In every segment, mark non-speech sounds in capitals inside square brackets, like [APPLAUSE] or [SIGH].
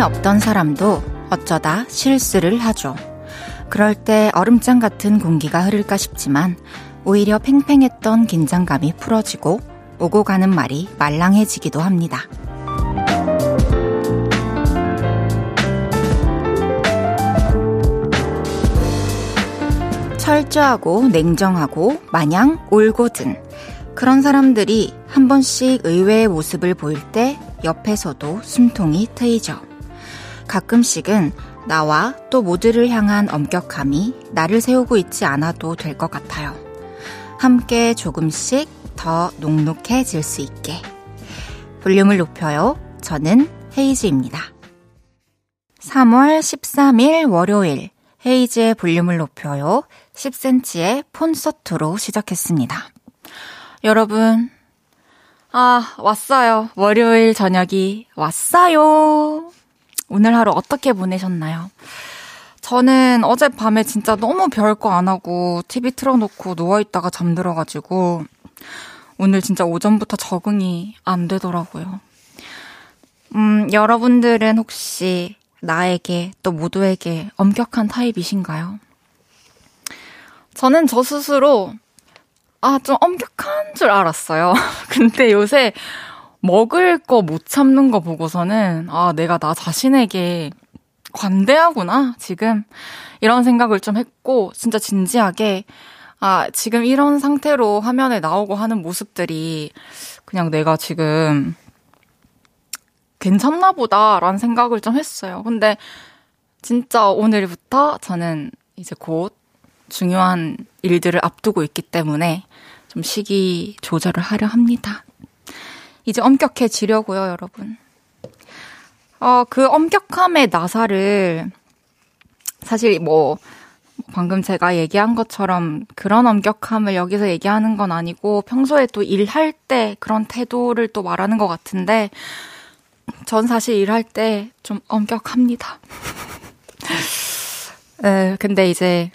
없던 사람도 어쩌다 실수를 하죠. 그럴 때 얼음장 같은 공기가 흐를까 싶지만 오히려 팽팽했던 긴장감이 풀어지고 오고 가는 말이 말랑해지기도 합니다. 철저하고 냉정하고 마냥 올고든 그런 사람들이 한 번씩 의외의 모습을 보일 때 옆에서도 숨통이 트이죠. 가끔씩은 나와 또 모두를 향한 엄격함이 나를 세우고 있지 않아도 될 것 같아요. 함께 조금씩 더 녹록해질 수 있게. 볼륨을 높여요. 저는 헤이즈입니다. 3월 13일 월요일 헤이즈의 볼륨을 높여요. 10cm의 콘서트로 시작했습니다. 여러분, 아, 왔어요. 월요일 저녁이 왔어요. 오늘 하루 어떻게 보내셨나요? 저는 어젯밤에 진짜 너무 별거 안 하고 TV 틀어놓고 누워있다가 잠들어가지고 오늘 진짜 오전부터 적응이 안 되더라고요. 음, 여러분들은 혹시 나에게 또 모두에게 엄격한 타입이신가요? 저는 저 스스로 아, 좀 엄격한 줄 알았어요. [LAUGHS] 근데 요새 먹을 거 못 참는 거 보고서는 아, 내가 나 자신에게 관대하구나, 지금. 이런 생각을 좀 했고, 진짜 진지하게, 아, 지금 이런 상태로 화면에 나오고 하는 모습들이 그냥 내가 지금 괜찮나 보다라는 생각을 좀 했어요. 근데 진짜 오늘부터 저는 이제 곧 중요한 일들을 앞두고 있기 때문에 좀 시기 조절을 하려 합니다. 이제 엄격해지려고요, 여러분. 어, 그 엄격함의 나사를 사실 뭐 방금 제가 얘기한 것처럼 그런 엄격함을 여기서 얘기하는 건 아니고 평소에 또 일할 때 그런 태도를 또 말하는 것 같은데 전 사실 일할 때 좀 엄격합니다. [LAUGHS] 에, 근데 이제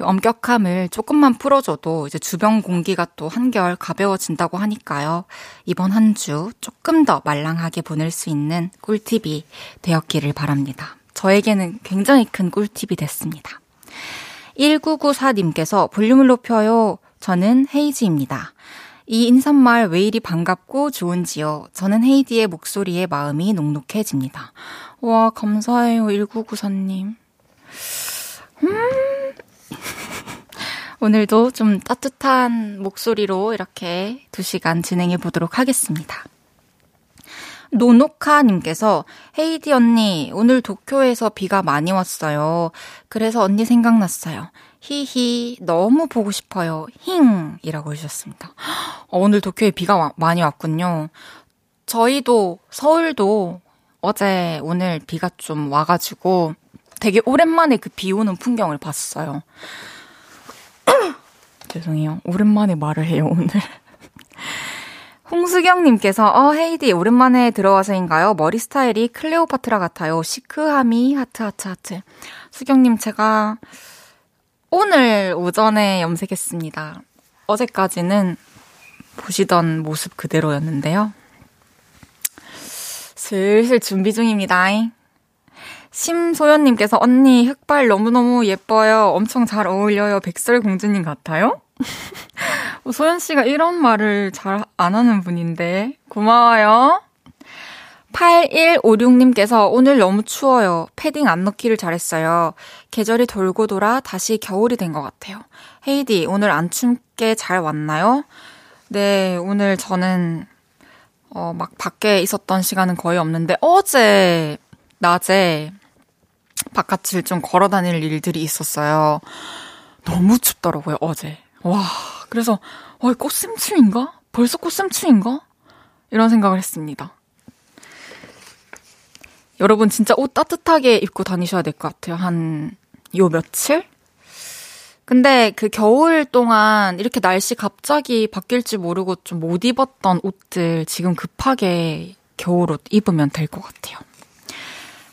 그 엄격함을 조금만 풀어줘도 이제 주변 공기가 또 한결 가벼워진다고 하니까요. 이번 한 주 조금 더 말랑하게 보낼 수 있는 꿀팁이 되었기를 바랍니다. 저에게는 굉장히 큰 꿀팁이 됐습니다. 1994님께서 볼륨을 높여요. 저는 헤이지입니다. 이 인사말 왜 이리 반갑고 좋은지요. 저는 헤이디의 목소리에 마음이 녹록해집니다. 와, 감사해요, 1994님. 음. [LAUGHS] 오늘도 좀 따뜻한 목소리로 이렇게 2시간 진행해 보도록 하겠습니다. 노노카님께서 헤이디 언니 오늘 도쿄에서 비가 많이 왔어요. 그래서 언니 생각났어요. 히히 너무 보고 싶어요. 힝 이라고 해주셨습니다. [GASPS] 어, 오늘 도쿄에 비가 와, 많이 왔군요. 저희도 서울도 어제 오늘 비가 좀 와가지고 되게 오랜만에 그 비 오는 풍경을 봤어요. [COUGHS] 죄송해요. 오랜만에 말을 해요, 오늘. [LAUGHS] 홍수경님께서, 어, 헤이디, 오랜만에 들어와서인가요? 머리 스타일이 클레오파트라 같아요. 시크함이, 하트, 하트, 하트. 수경님, 제가 오늘 오전에 염색했습니다. 어제까지는 보시던 모습 그대로였는데요. 슬슬 준비 중입니다. 심소연님께서 언니 흑발 너무너무 예뻐요. 엄청 잘 어울려요. 백설공주님 같아요? [LAUGHS] 소연 씨가 이런 말을 잘 안 하는 분인데 고마워요. 8156님께서 오늘 너무 추워요. 패딩 안 넣기를 잘했어요. 계절이 돌고 돌아 다시 겨울이 된 것 같아요. 헤이디, 오늘 안 춥게 잘 왔나요? 네, 오늘 저는, 어, 막 밖에 있었던 시간은 거의 없는데, 어제, 낮에, 바깥을 좀 걸어 다닐 일들이 있었어요. 너무 춥더라고요, 어제. 와, 그래서, 어, 꽃샘추인가? 벌써 꽃샘추인가? 이런 생각을 했습니다. 여러분 진짜 옷 따뜻하게 입고 다니셔야 될 것 같아요. 한, 요 며칠? 근데 그 겨울 동안 이렇게 날씨 갑자기 바뀔지 모르고 좀 못 입었던 옷들 지금 급하게 겨울 옷 입으면 될 것 같아요.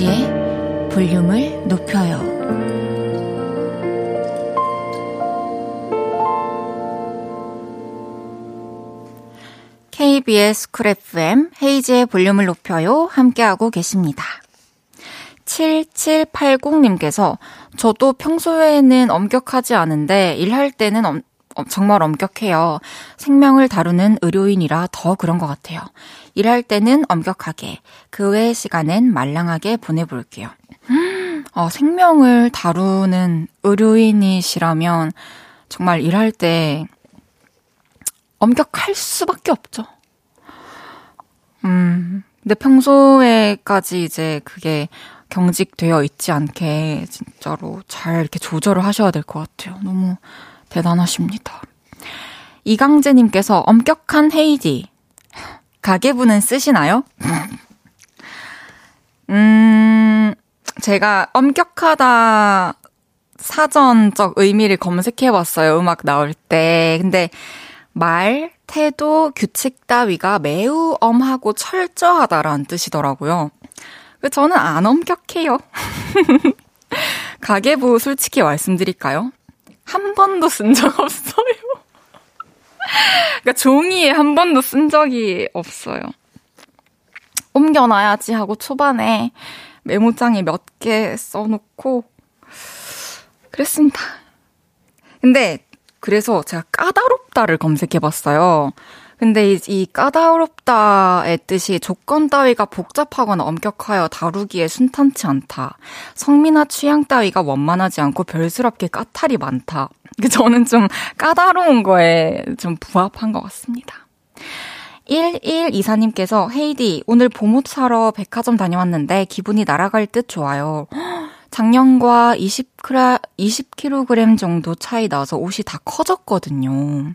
이은지의 볼륨을 높여요. KBS 쿨 FM 헤이즈의 볼륨을 높여요. 함께하고 계십니다. 7780님께서 저도 평소에는 엄격하지 않은데 일할 때는 엄, 정말 엄격해요. 생명을 다루는 의료인이라 더 그런 것 같아요. 일할 때는 엄격하게, 그 외의 시간엔 말랑하게 보내볼게요. 어, 생명을 다루는 의료인이시라면 정말 일할 때 엄격할 수밖에 없죠. 음, 근데 평소에까지 이제 그게 경직되어 있지 않게 진짜로 잘 이렇게 조절을 하셔야 될 것 같아요. 너무 대단하십니다. 이강재님께서 엄격한 헤이디. 가계부는 쓰시나요? [LAUGHS] 음, 제가 엄격하다 사전적 의미를 검색해 봤어요. 음악 나올 때. 근데 말, 태도, 규칙 따위가 매우 엄하고 철저하다라는 뜻이더라고요. 저는 안 엄격해요. [LAUGHS] 가계부 솔직히 말씀드릴까요? 한 번도 쓴 적 없어요. [LAUGHS] 그러니까 종이에 한 번도 쓴 적이 없어요. 옮겨놔야지 하고 초반에 메모장에 몇 개 써놓고 그랬습니다. 근데 그래서 제가 까다롭다를 검색해봤어요. 근데 이, 까다롭다의 뜻이 조건 따위가 복잡하거나 엄격하여 다루기에 순탄치 않다. 성미나 취향 따위가 원만하지 않고 별스럽게 까탈이 많다. [LAUGHS] 저는 좀 까다로운 거에 좀 부합한 것 같습니다. 1124님께서 헤이디, 오늘 봄옷 사러 백화점 다녀왔는데 기분이 날아갈 듯 좋아요. 작년과 20kg, 20kg 정도 차이 나서 옷이 다 커졌거든요.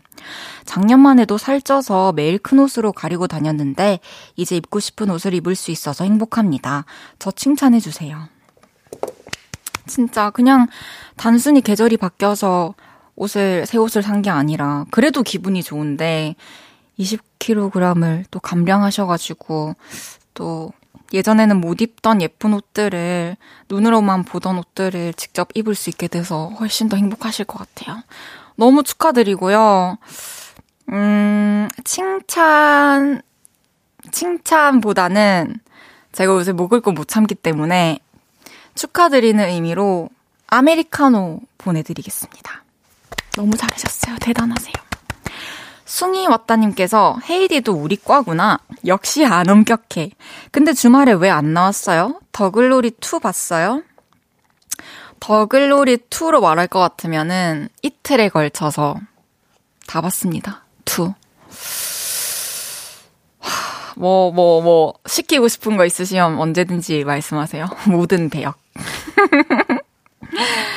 작년만 해도 살쪄서 매일 큰 옷으로 가리고 다녔는데 이제 입고 싶은 옷을 입을 수 있어서 행복합니다. 저 칭찬해 주세요. 진짜 그냥 단순히 계절이 바뀌어서 옷을, 새 옷을 산 게 아니라 그래도 기분이 좋은데 20kg을 또 감량하셔가지고 또 예전에는 못 입던 예쁜 옷들을 눈으로만 보던 옷들을 직접 입을 수 있게 돼서 훨씬 더 행복하실 것 같아요. 너무 축하드리고요. 음, 칭찬, 칭찬보다는 제가 요새 먹을 거 못 참기 때문에 축하드리는 의미로 아메리카노 보내드리겠습니다. 너무 잘하셨어요. 대단하세요. 숭이 왔다님께서 헤이디도 우리 과구나. 역시 안 엄격해. 근데 주말에 왜 안 나왔어요? 더글로리 2 봤어요? 더글로리 2로 말할 것 같으면은 이틀에 걸쳐서 다 봤습니다. 2. 뭐, 뭐, 뭐, 시키고 싶은 거 있으시면 언제든지 말씀하세요. [LAUGHS] 모든 배역. [LAUGHS]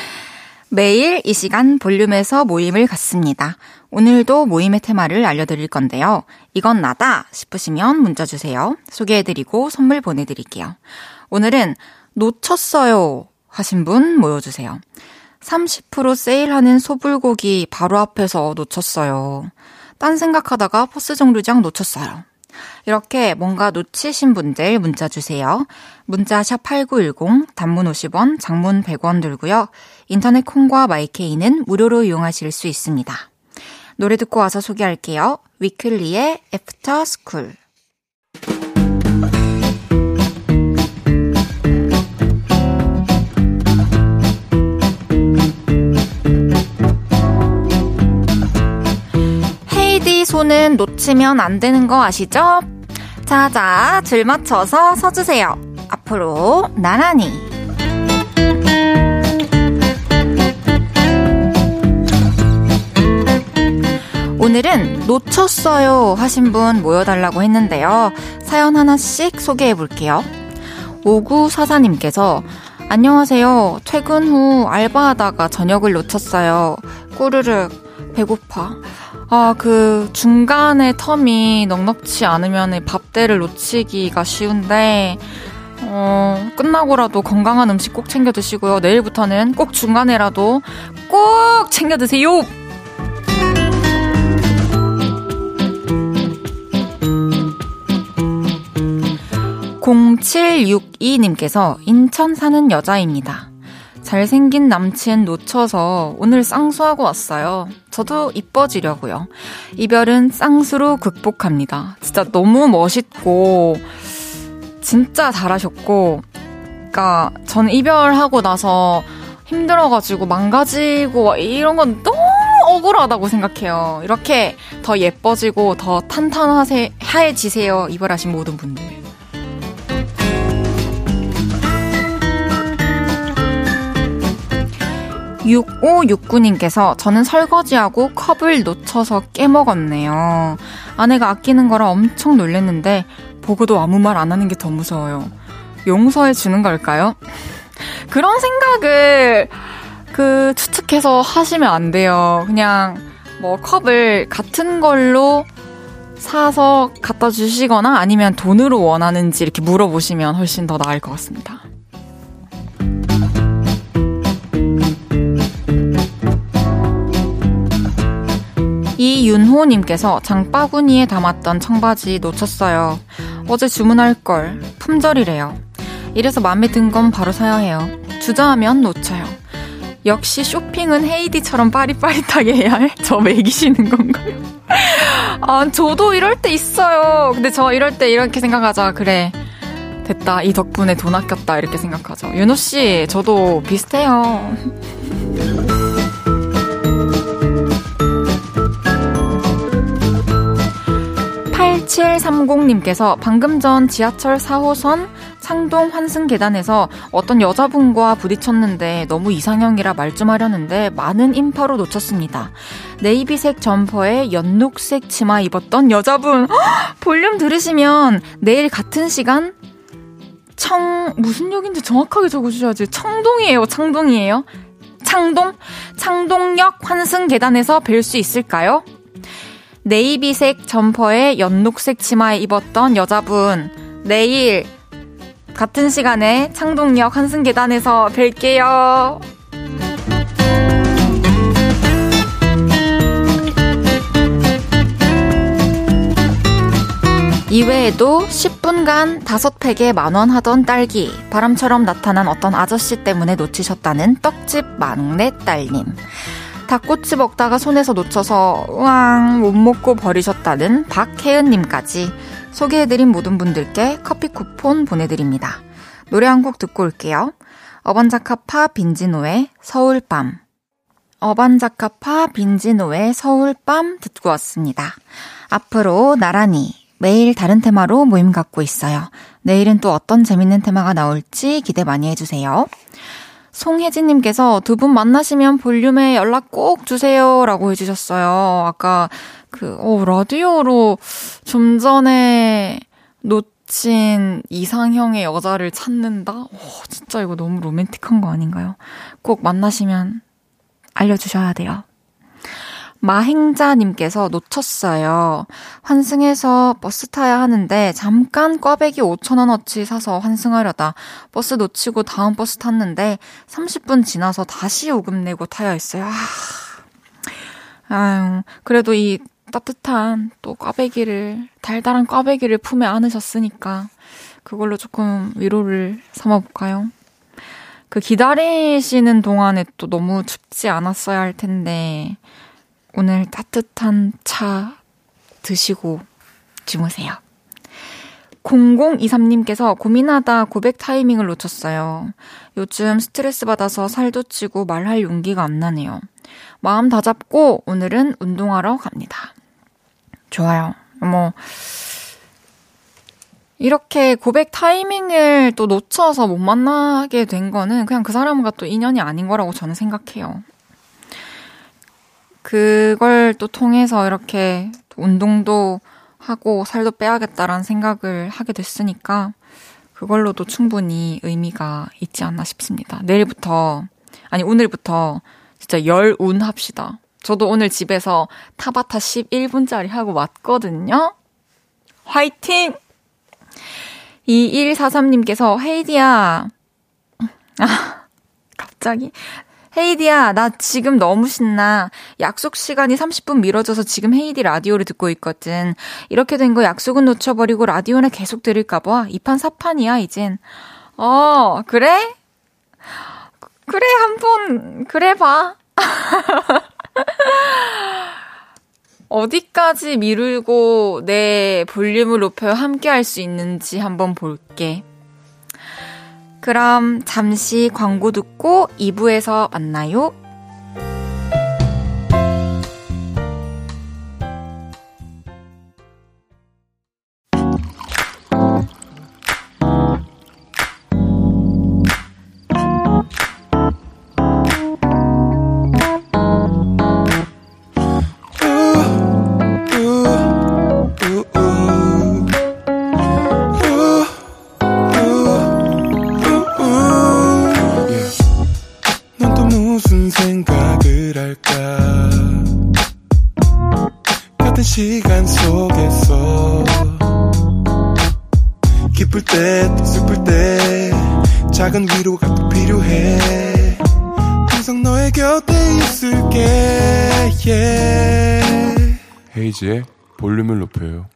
매일 이 시간 볼륨에서 모임을 갖습니다. 오늘도 모임의 테마를 알려드릴 건데요. 이건 나다 싶으시면 문자 주세요. 소개해드리고 선물 보내드릴게요. 오늘은 놓쳤어요 하신 분 모여주세요. 30% 세일하는 소불고기 바로 앞에서 놓쳤어요. 딴 생각하다가 버스 정류장 놓쳤어요. 이렇게 뭔가 놓치신 분들 문자 주세요. 문자 샵 8910 단문 50원, 장문 100원 들고요. 인터넷 콩과 마이케이는 무료로 이용하실 수 있습니다. 노래 듣고 와서 소개할게요. 위클리의 After School. 이디 손은 놓치면 안 되는 거 아시죠? 자자, 줄 맞춰서 서주세요. 앞으로 나란히. 오늘은 놓쳤어요 하신 분 모여달라고 했는데요. 사연 하나씩 소개해 볼게요. 5944님께서 안녕하세요. 퇴근 후 알바하다가 저녁을 놓쳤어요. 꾸르륵 배고파. 아, 그 중간에 텀이 넉넉치 않으면 밥대를 놓치기가 쉬운데 어, 끝나고라도 건강한 음식 꼭 챙겨 드시고요. 내일부터는 꼭 중간에라도 꼭 챙겨 드세요. 0762님께서 인천 사는 여자입니다. 잘생긴 남친 놓쳐서 오늘 쌍수하고 왔어요. 저도 이뻐지려고요. 이별은 쌍수로 극복합니다. 진짜 너무 멋있고, 진짜 잘하셨고, 그니까, 전 이별하고 나서 힘들어가지고 망가지고 이런 건 너무 억울하다고 생각해요. 이렇게 더 예뻐지고 더 탄탄하세요. 이별하신 모든 분들. 6569님께서 저는 설거지하고 컵을 놓쳐서 깨먹었네요. 아내가 아끼는 거라 엄청 놀랬는데 보고도 아무 말 안 하는 게 더 무서워요. 용서해 주는 걸까요? [LAUGHS] 그런 생각을 그 추측해서 하시면 안 돼요. 그냥 뭐 컵을 같은 걸로 사서 갖다 주시거나 아니면 돈으로 원하는지 이렇게 물어보시면 훨씬 더 나을 것 같습니다. 이윤호님께서 장바구니에 담았던 청바지 놓쳤어요. 어제 주문할 걸. 품절이래요. 이래서 마음에 든 건 바로 사야 해요. 주저하면 놓쳐요. 역시 쇼핑은 헤이디처럼 빠릿빠릿하게 해야 해? 저 매기시는 건가요? 아, 저도 이럴 때 있어요. 근데 저 이럴 때 이렇게 생각하자. 그래. 됐다. 이 덕분에 돈 아꼈다. 이렇게 생각하죠. 윤호 씨, 저도 비슷해요. 8730님께서 방금 전 지하철 4호선 창동 환승 계단에서 어떤 여자분과 부딪혔는데 너무 이상형이라 말 좀 하려는데 많은 인파로 놓쳤습니다. 네이비색 점퍼에 연녹색 치마 입었던 여자분. 볼륨 들으시면 내일 같은 시간 청 무슨 역인지 정확하게 적어주셔야지. 청동이에요 창동이에요. 창동? 창동역 환승 계단에서 뵐 수 있을까요? 네이비색 점퍼에 연녹색 치마에 입었던 여자분, 내일 같은 시간에 창동역 한승계단에서 뵐게요. 이외에도 10분간 5팩에 만원 하던 딸기, 바람처럼 나타난 어떤 아저씨 때문에 놓치셨다는 떡집 막내 딸님. 닭꼬치 먹다가 손에서 놓쳐서 우왕 못 먹고 버리셨다는 박혜은님까지 소개해드린 모든 분들께 커피 쿠폰 보내드립니다. 노래 한 곡 듣고 올게요. 어반자카파 빈지노의 서울밤 어반자카파 빈지노의 서울밤 듣고 왔습니다. 앞으로 나란히 매일 다른 테마로 모임 갖고 있어요. 내일은 또 어떤 재밌는 테마가 나올지 기대 많이 해주세요. 송혜진님께서 두 분 만나시면 볼륨에 연락 꼭 주세요. 라고 해주셨어요. 아까 그, 어, 라디오로 좀 전에 놓친 이상형의 여자를 찾는다? 오, 진짜 이거 너무 로맨틱한 거 아닌가요? 꼭 만나시면 알려주셔야 돼요. 마행자님께서 놓쳤어요. 환승해서 버스 타야 하는데 잠깐 꽈배기 5천원어치 사서 환승하려다 버스 놓치고 다음 버스 탔는데 30분 지나서 다시 요금 내고 타야 했어요. 아, 아유, 그래도 이 따뜻한 또 꽈배기를, 달달한 꽈배기를 품에 안으셨으니까 그걸로 조금 위로를 삼아볼까요? 그 기다리시는 동안에 또 너무 춥지 않았어야 할 텐데, 오늘 따뜻한 차 드시고 주무세요. 0023님께서 고민하다 고백 타이밍을 놓쳤어요. 요즘 스트레스 받아서 살도 찌고 말할 용기가 안 나네요. 마음 다 잡고 오늘은 운동하러 갑니다. 좋아요. 뭐, 이렇게 고백 타이밍을 또 놓쳐서 못 만나게 된 거는 그냥 그 사람과 또 인연이 아닌 거라고 저는 생각해요. 그걸 또 통해서 이렇게 운동도 하고 살도 빼야겠다라는 생각을 하게 됐으니까 그걸로도 충분히 의미가 있지 않나 싶습니다. 내일부터, 아니, 오늘부터 진짜 열운 합시다. 저도 오늘 집에서 타바타 11분짜리 하고 왔거든요. 화이팅! 2143님께서 헤이디야. 아, 갑자기. 헤이디야, 나 지금 너무 신나. 약속 시간이 30분 미뤄져서 지금 헤이디 라디오를 듣고 있거든. 이렇게 된 거 약속은 놓쳐버리고 라디오나 계속 들을까봐. 이판 사판이야, 이젠. 어, 그래? 그래, 한 번, 그래 봐. [LAUGHS] 어디까지 미루고 내 볼륨을 높여 함께 할 수 있는지 한번 볼게. 그럼 잠시 광고 듣고 2부에서 만나요. 헤이지의 볼륨을 높여요.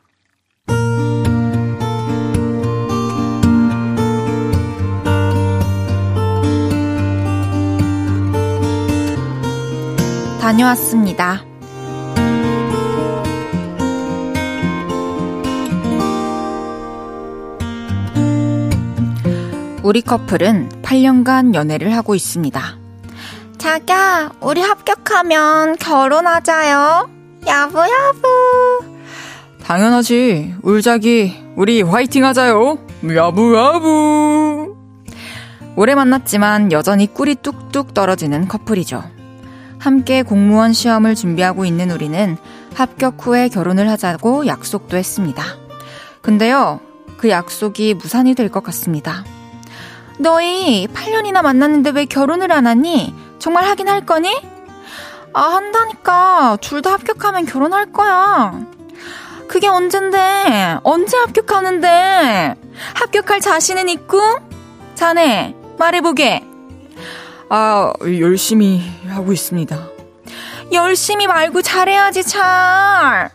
다녀왔습니다. 우리 커플은 8년간 연애를 하고 있습니다. 자기야, 우리 합격하면 결혼하자요. 야부, 야부. 당연하지. 울자기, 우리 화이팅 하자요. 야부, 야부. 오래 만났지만 여전히 꿀이 뚝뚝 떨어지는 커플이죠. 함께 공무원 시험을 준비하고 있는 우리는 합격 후에 결혼을 하자고 약속도 했습니다. 근데요, 그 약속이 무산이 될 것 같습니다. 너희 8년이나 만났는데 왜 결혼을 안 하니? 정말 하긴 할 거니? 아, 한다니까. 둘 다 합격하면 결혼할 거야. 그게 언젠데? 언제 합격하는데? 합격할 자신은 있고? 자네, 말해보게. 아, 열심히 하고 있습니다. 열심히 말고 잘해야지, 잘.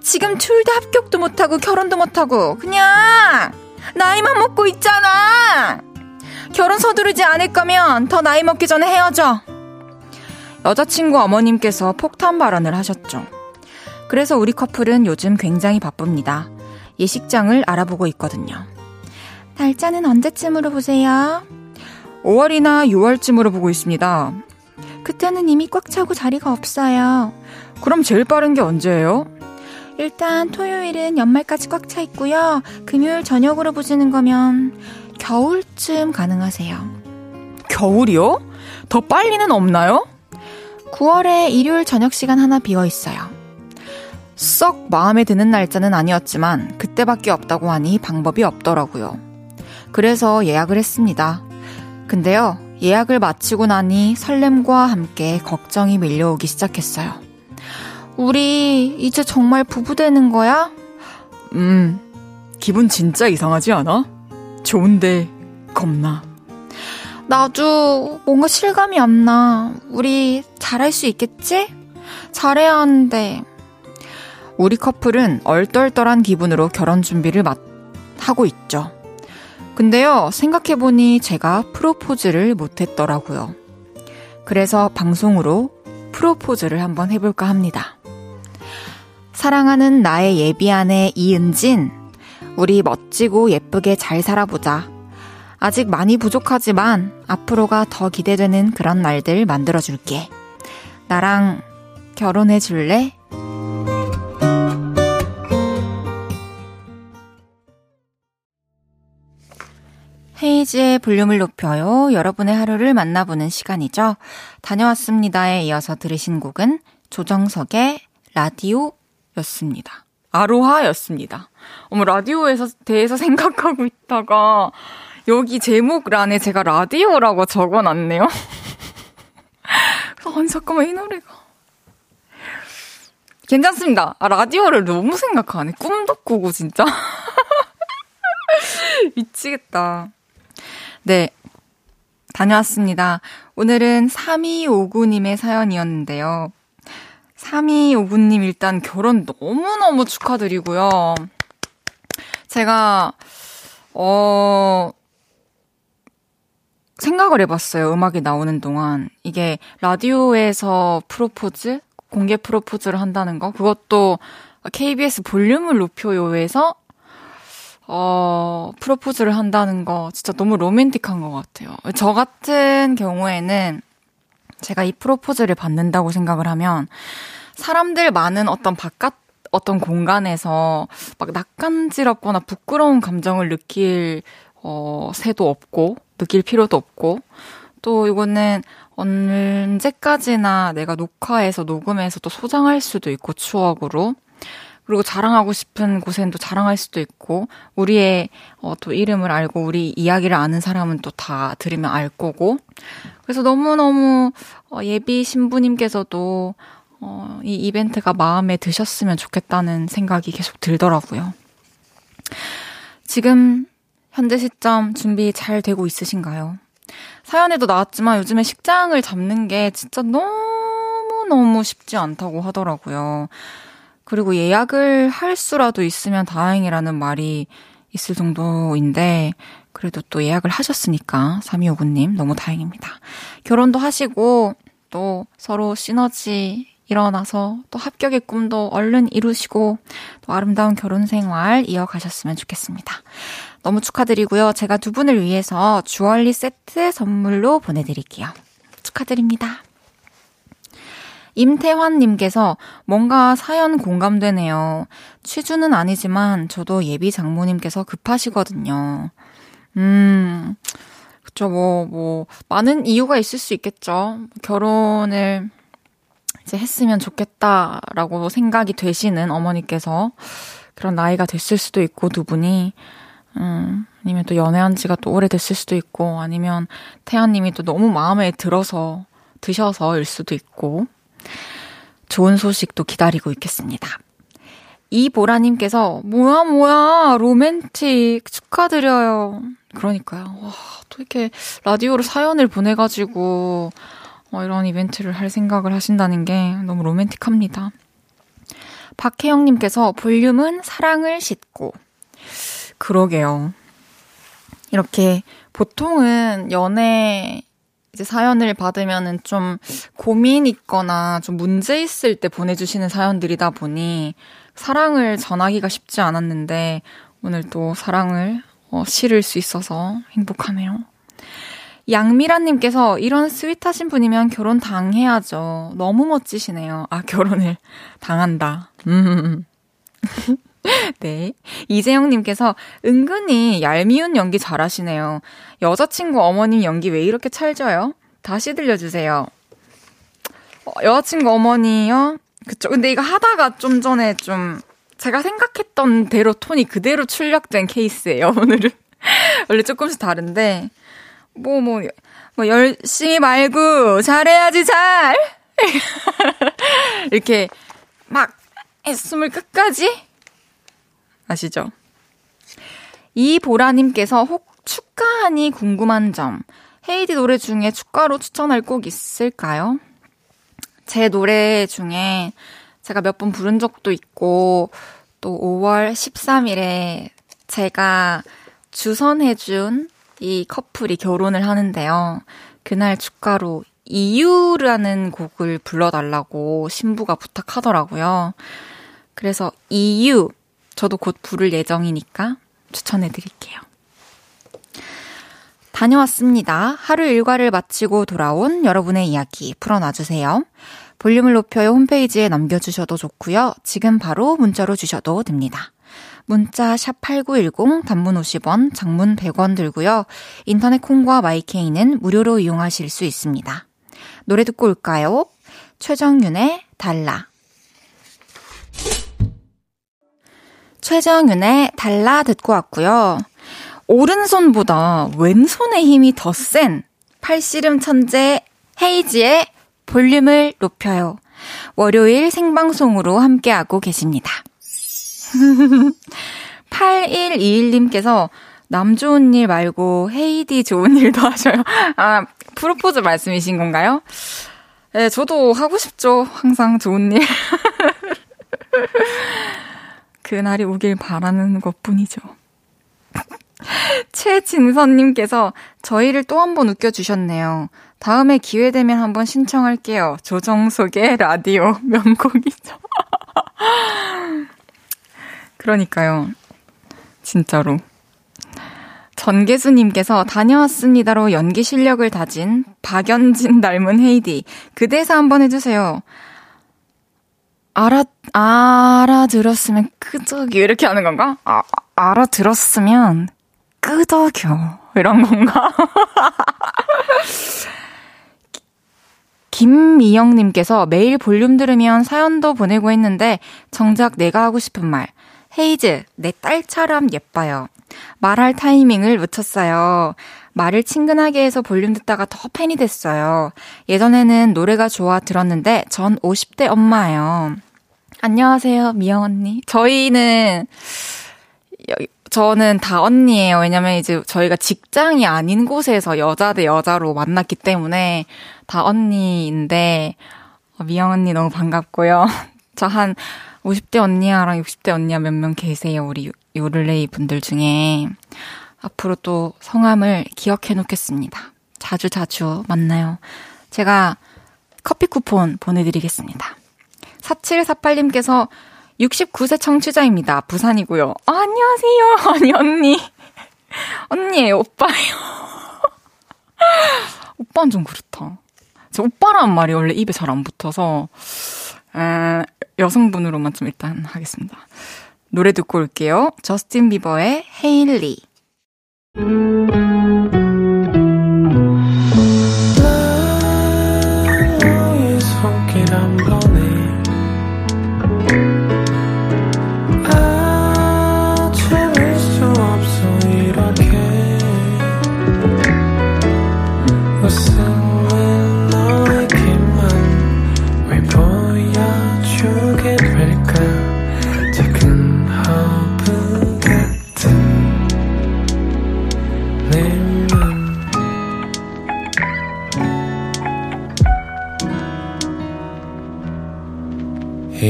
지금 둘 다 합격도 못하고 결혼도 못하고, 그냥, 나이만 먹고 있잖아! 결혼 서두르지 않을 거면 더 나이 먹기 전에 헤어져. 여자친구 어머님께서 폭탄 발언을 하셨죠. 그래서 우리 커플은 요즘 굉장히 바쁩니다. 예식장을 알아보고 있거든요. 날짜는 언제쯤으로 보세요? 5월이나 6월쯤으로 보고 있습니다. 그때는 이미 꽉 차고 자리가 없어요. 그럼 제일 빠른 게 언제예요? 일단 토요일은 연말까지 꽉 차 있고요. 금요일 저녁으로 보시는 거면 겨울쯤 가능하세요. 겨울이요? 더 빨리는 없나요? 9월에 일요일 저녁 시간 하나 비어 있어요. 썩 마음에 드는 날짜는 아니었지만 그때밖에 없다고 하니 방법이 없더라고요. 그래서 예약을 했습니다. 근데요, 예약을 마치고 나니 설렘과 함께 걱정이 밀려오기 시작했어요. 우리 이제 정말 부부 되는 거야? 음, 기분 진짜 이상하지 않아? 좋은데 겁나. 나도 뭔가 실감이 안 나. 우리 잘할 수 있겠지? 잘해야 하는데. 우리 커플은 얼떨떨한 기분으로 결혼 준비를 막 하고 있죠. 근데요, 생각해보니 제가 프로포즈를 못했더라고요. 그래서 방송으로 프로포즈를 한번 해볼까 합니다. 사랑하는 나의 예비 아내 이은진, 우리 멋지고 예쁘게 잘 살아보자. 아직 많이 부족하지만 앞으로가 더 기대되는 그런 날들 만들어줄게. 나랑 결혼해 줄래? 헤이즈의 볼륨을 높여요. 여러분의 하루를 만나보는 시간이죠. 다녀왔습니다에 이어서 들으신 곡은 조정석의 라디오였습니다. 아로하였습니다. 어머, 라디오에서 대해서 생각하고 있다가 여기 제목란에 제가 라디오라고 적어놨네요. [LAUGHS] 아니, 잠깐만, 이 노래가. 괜찮습니다. 아, 라디오를 너무 생각하네. 꿈도 꾸고, 진짜. [LAUGHS] 미치겠다. 네. 다녀왔습니다. 오늘은 3259님의 사연이었는데요. 3259님 일단 결혼 너무너무 축하드리고요. 제가, 어, 생각을 해봤어요. 음악이 나오는 동안. 이게 라디오에서 프로포즈? 공개 프로포즈를 한다는 거? 그것도 KBS 볼륨을 높여요에서 어, 프로포즈를 한다는 거 진짜 너무 로맨틱한 것 같아요. 저 같은 경우에는 제가 이 프로포즈를 받는다고 생각을 하면 사람들 많은 어떤 바깥 어떤 공간에서 막 낯간지럽거나 부끄러운 감정을 느낄 어, 새도 없고 느낄 필요도 없고 또 이거는 언제까지나 내가 녹화해서 녹음해서 또 소장할 수도 있고 추억으로 그리고 자랑하고 싶은 곳엔 또 자랑할 수도 있고 우리의 어, 또 이름을 알고 우리 이야기를 아는 사람은 또 다 들으면 알 거고 그래서 너무너무 어, 예비 신부님께서도 어, 이 이벤트가 마음에 드셨으면 좋겠다는 생각이 계속 들더라고요. 지금 현재 시점 준비 잘 되고 있으신가요? 사연에도 나왔지만 요즘에 식장을 잡는 게 진짜 너무너무 쉽지 않다고 하더라고요. 그리고 예약을 할 수라도 있으면 다행이라는 말이 있을 정도인데, 그래도 또 예약을 하셨으니까, 3259님, 너무 다행입니다. 결혼도 하시고, 또 서로 시너지 일어나서 또 합격의 꿈도 얼른 이루시고, 또 아름다운 결혼 생활 이어가셨으면 좋겠습니다. 너무 축하드리고요. 제가 두 분을 위해서 주얼리 세트 선물로 보내드릴게요. 축하드립니다. 임태환님께서 뭔가 사연 공감되네요. 취주는 아니지만 저도 예비 장모님께서 급하시거든요. 음, 그쵸, 뭐, 뭐, 많은 이유가 있을 수 있겠죠. 결혼을 이제 했으면 좋겠다라고 생각이 되시는 어머니께서 그런 나이가 됐을 수도 있고, 두 분이. 음, 아니면 또 연애한 지가 또 오래됐을 수도 있고, 아니면 태연님이 또 너무 마음에 들어서, 드셔서일 수도 있고, 좋은 소식도 기다리고 있겠습니다. 이보라님께서, 뭐야, 뭐야, 로맨틱, 축하드려요. 그러니까요. 와, 또 이렇게 라디오로 사연을 보내가지고, 어, 이런 이벤트를 할 생각을 하신다는 게 너무 로맨틱합니다. 박혜영님께서 볼륨은 사랑을 싣고, 그러게요. 이렇게 보통은 연애 이제 사연을 받으면은 좀 고민 있거나 좀 문제 있을 때 보내주시는 사연들이다 보니 사랑을 전하기가 쉽지 않았는데 오늘 또 사랑을 어, 실을 수 있어서 행복하네요. 양미라님께서 이런 스윗하신 분이면 결혼 당해야죠. 너무 멋지시네요. 아, 결혼을 당한다. 음. [LAUGHS] [LAUGHS] 네. 이재영님께서 은근히 얄미운 연기 잘하시네요. 여자친구 어머님 연기 왜 이렇게 찰져요? 다시 들려주세요. 어, 여자친구 어머니요? 그쵸. 근데 이거 하다가 좀 전에 좀 제가 생각했던 대로 톤이 그대로 출력된 케이스예요, [LAUGHS] 오늘은. 원래 조금씩 다른데. 뭐, 뭐, 뭐, 열심히 말고, 잘해야지, 잘! [LAUGHS] 이렇게, 막, 숨을 끝까지 아시죠? 이보라님께서 혹 축가하니 궁금한 점. 헤이디 노래 중에 축가로 추천할 곡 있을까요? 제 노래 중에 제가 몇 번 부른 적도 있고, 또 5월 13일에 제가 주선해준 이 커플이 결혼을 하는데요. 그날 축가로 이유라는 곡을 불러달라고 신부가 부탁하더라고요. 그래서 이유 저도 곧 부를 예정이니까 추천해 드릴게요. 다녀왔습니다. 하루 일과를 마치고 돌아온 여러분의 이야기 풀어놔주세요. 볼륨을 높여요 홈페이지에 남겨주셔도 좋고요. 지금 바로 문자로 주셔도 됩니다. 문자 샵 8910 단문 50원, 장문 100원 들고요. 인터넷 콩과 마이케이는 무료로 이용하실 수 있습니다. 노래 듣고 올까요? 최정윤의 달라. 최정윤의 달라 듣고 왔고요. 오른손보다 왼손의 힘이 더 센 팔씨름 천재 헤이지의 볼륨을 높여요. 월요일 생방송으로 함께하고 계십니다. [LAUGHS] 8121님께서 남 좋은 일 말고 헤이디 좋은 일도 하셔요. 아, 프로포즈 말씀이신 건가요? 네, 저도 하고 싶죠. 항상 좋은 일. [LAUGHS] 그날이 오길 바라는 것 뿐이죠. [LAUGHS] 최진선님께서 저희를 또 한 번 웃겨주셨네요. 다음에 기회 되면 한번 신청할게요. 조정석의 라디오 [LAUGHS] 명곡이죠. [LAUGHS] 그러니까요. 진짜로. 전계수님께서 다녀왔습니다로 연기 실력을 다진 박연진 닮은 헤이디. 그 대사 한번 해주세요. 알아, 알아들었으면 끄덕여. 이렇게 하는 건가? 아, 알아들었으면 끄덕여. 이런 건가? [LAUGHS] 김미영님께서 매일 볼륨 들으면 사연도 보내고 했는데 정작 내가 하고 싶은 말. 헤이즈, 내 딸처럼 예뻐요. 말할 타이밍을 놓쳤어요. 말을 친근하게 해서 볼륨 듣다가 더 팬이 됐어요. 예전에는 노래가 좋아 들었는데 전 50대 엄마예요. 안녕하세요, 미영 언니. 저희는 저는 다 언니예요. 왜냐면 이제 저희가 직장이 아닌 곳에서 여자 대 여자로 만났기 때문에 다 언니인데 어, 미영 언니 너무 반갑고요. [LAUGHS] 저 한 50대 언니야랑 60대 언니야 몇 명 계세요. 우리 요를레이 분들 중에 앞으로 또 성함을 기억해 놓겠습니다. 자주 자주 만나요. 제가 커피 쿠폰 보내드리겠습니다. 4748님께서 69세 청취자입니다. 부산이고요. 아, 안녕하세요. [LAUGHS] 아니, 언니. 언니예요, 오빠예요. [LAUGHS] 오빠는 좀 그렇다. 저 오빠란 말이 원래 입에 잘 안 붙어서, 에, 여성분으로만 좀 일단 하겠습니다. 노래 듣고 올게요. 저스틴 비버의 헤일리.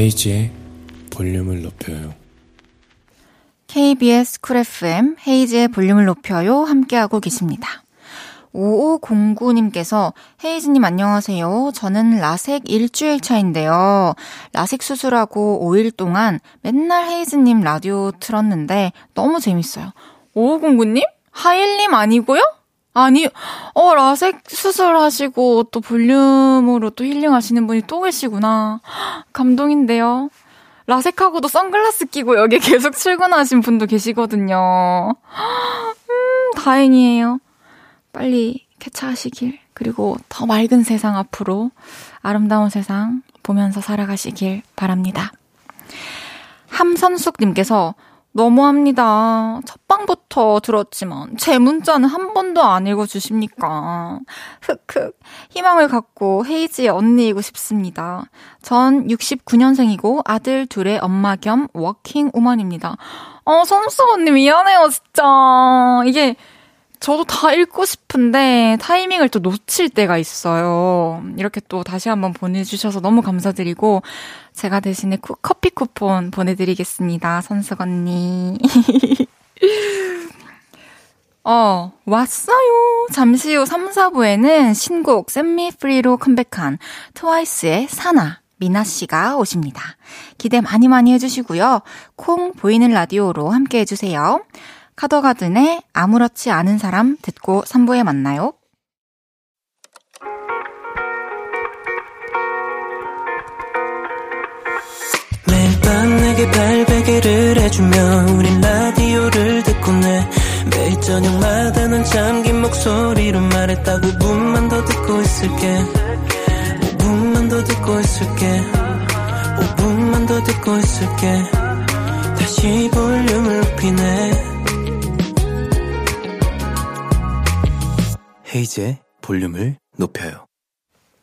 헤이즈의 볼륨을 높여요. KBS 쿨 FM 헤이즈의 볼륨을 높여요 함께하고 계십니다. 5509님께서 헤이즈님 안녕하세요. 저는 라섹 일주일 차인데요. 라섹 수술하고 5일 동안 맨날 헤이즈님 라디오 틀었는데 너무 재밌어요. 5509님? 하일님 아니고요? 아니, 어, 라섹 수술하시고 또 볼륨으로 또 힐링하시는 분이 또 계시구나. 감동인데요. 라섹하고도 선글라스 끼고 여기 계속 출근하신 분도 계시거든요. 음, 다행이에요. 빨리 쾌차하시길, 그리고 더 맑은 세상 앞으로 아름다운 세상 보면서 살아가시길 바랍니다. 함선숙님께서 너무합니다. 첫 방부터 들었지만 제 문자는 한 번도 안 읽어주십니까? 흑흑 희망을 갖고 헤이지의 언니이고 싶습니다. 전 69년생이고 아들 둘의 엄마 겸 워킹 우먼입니다. 어, 선수 언니 미안해요 진짜. 이게 저도 다 읽고 싶은데 타이밍을 또 놓칠 때가 있어요. 이렇게 또 다시 한번 보내주셔서 너무 감사드리고 제가 대신에 쿠, 커피 쿠폰 보내드리겠습니다. 선숙 언니. [LAUGHS] 어, 왔어요. 잠시 후 3, 4부에는 신곡 샘미 프리로 컴백한 트와이스의 사나. 미나 씨가 오십니다. 기대 많이 많이 해주시고요. 콩 보이는 라디오로 함께 해주세요. 카더가든의 아무렇지 않은 사람 듣고 3부에 만나요. 매일 밤 내게 발베개를 해주며 우린 라디오를 듣고 내 매일 저녁마다 넌 잠긴 목소리로 말했다 5분만 더 듣고 있을게. 5분만 더 듣고 있을게. 5분만 더 듣고 있을게. 다시 볼륨을 높이네 헤이즈의 볼륨을 높여요.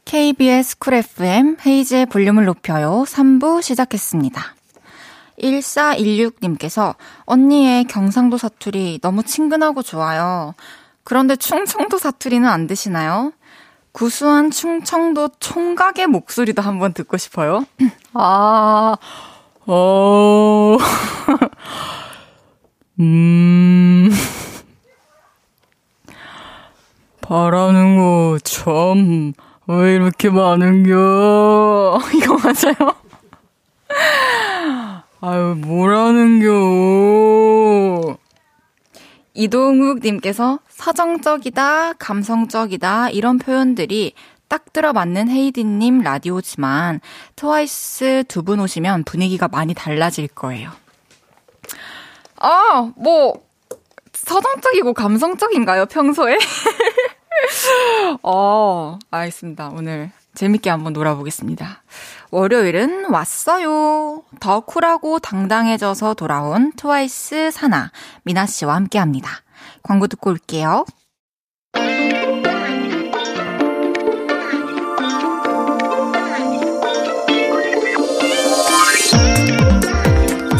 KBS 쿨 FM 헤이즈의 볼륨을 높여요. 3부 시작했습니다. 1416님께서 언니의 경상도 사투리 너무 친근하고 좋아요. 그런데 충청도 사투리는 안 드시나요? 구수한 충청도 총각의 목소리도 한번 듣고 싶어요. [CLEARS THROAT] 아, 어, [LAUGHS] 음, 바라는 거 참, 왜 이렇게 많은겨? [LAUGHS] 이거 맞아요? 아유, 뭐라는겨? 이동욱님께서 서정적이다, 감성적이다, 이런 표현들이 딱 들어맞는 헤이디님 라디오지만 트와이스 두 분 오시면 분위기가 많이 달라질 거예요. 아, 뭐, 서정적이고 감성적인가요, 평소에? [LAUGHS] [LAUGHS] 어, 알겠습니다. 오늘 재밌게 한번 놀아보겠습니다. 월요일은 왔어요. 더 쿨하고 당당해져서 돌아온 트와이스 사나, 미나 씨와 함께 합니다. 광고 듣고 올게요.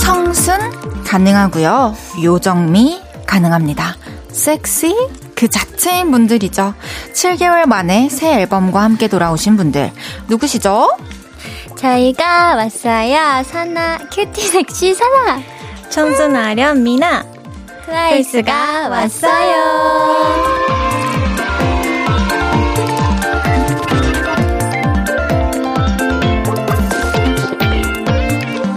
청순 가능하고요. 요정미 가능합니다. 섹시 그 자체인 분들이죠. 7개월 만에 새 앨범과 함께 돌아오신 분들 누구시죠? 저희가 왔어요. 사나, cutie sexy 사나. 청순 아련 미나. 트와이스가 왔어요.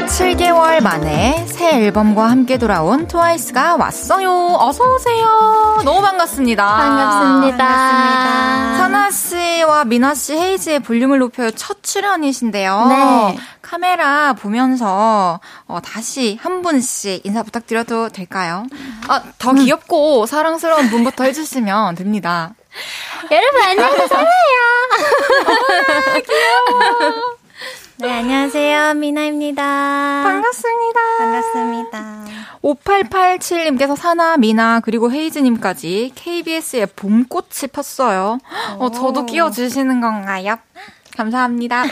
7개월 만에 새 앨범과 함께 돌아온 트와이스가 왔어요. 어서 오세요. 너무 반갑습니다. 반갑습니다. 반갑습니다. 사나 씨와 미나 씨 헤이즈의 볼륨을 높여요 첫 출연이신데요. 네. 카메라 보면서 어, 다시 한 분씩 인사 부탁드려도 될까요? 아, 더 귀엽고 사랑스러운 분부터 해주시면 됩니다. [LAUGHS] 여러분 안녕하세요. [LAUGHS] 귀여워. 네, 안녕하세요. 미나입니다. 반갑습니다. 반갑습니다. 5887님께서 사나, 미나, 그리고 헤이즈님까지 KBS의 봄꽃이 폈어요. 어, 저도 끼워주시는 건가요? 감사합니다.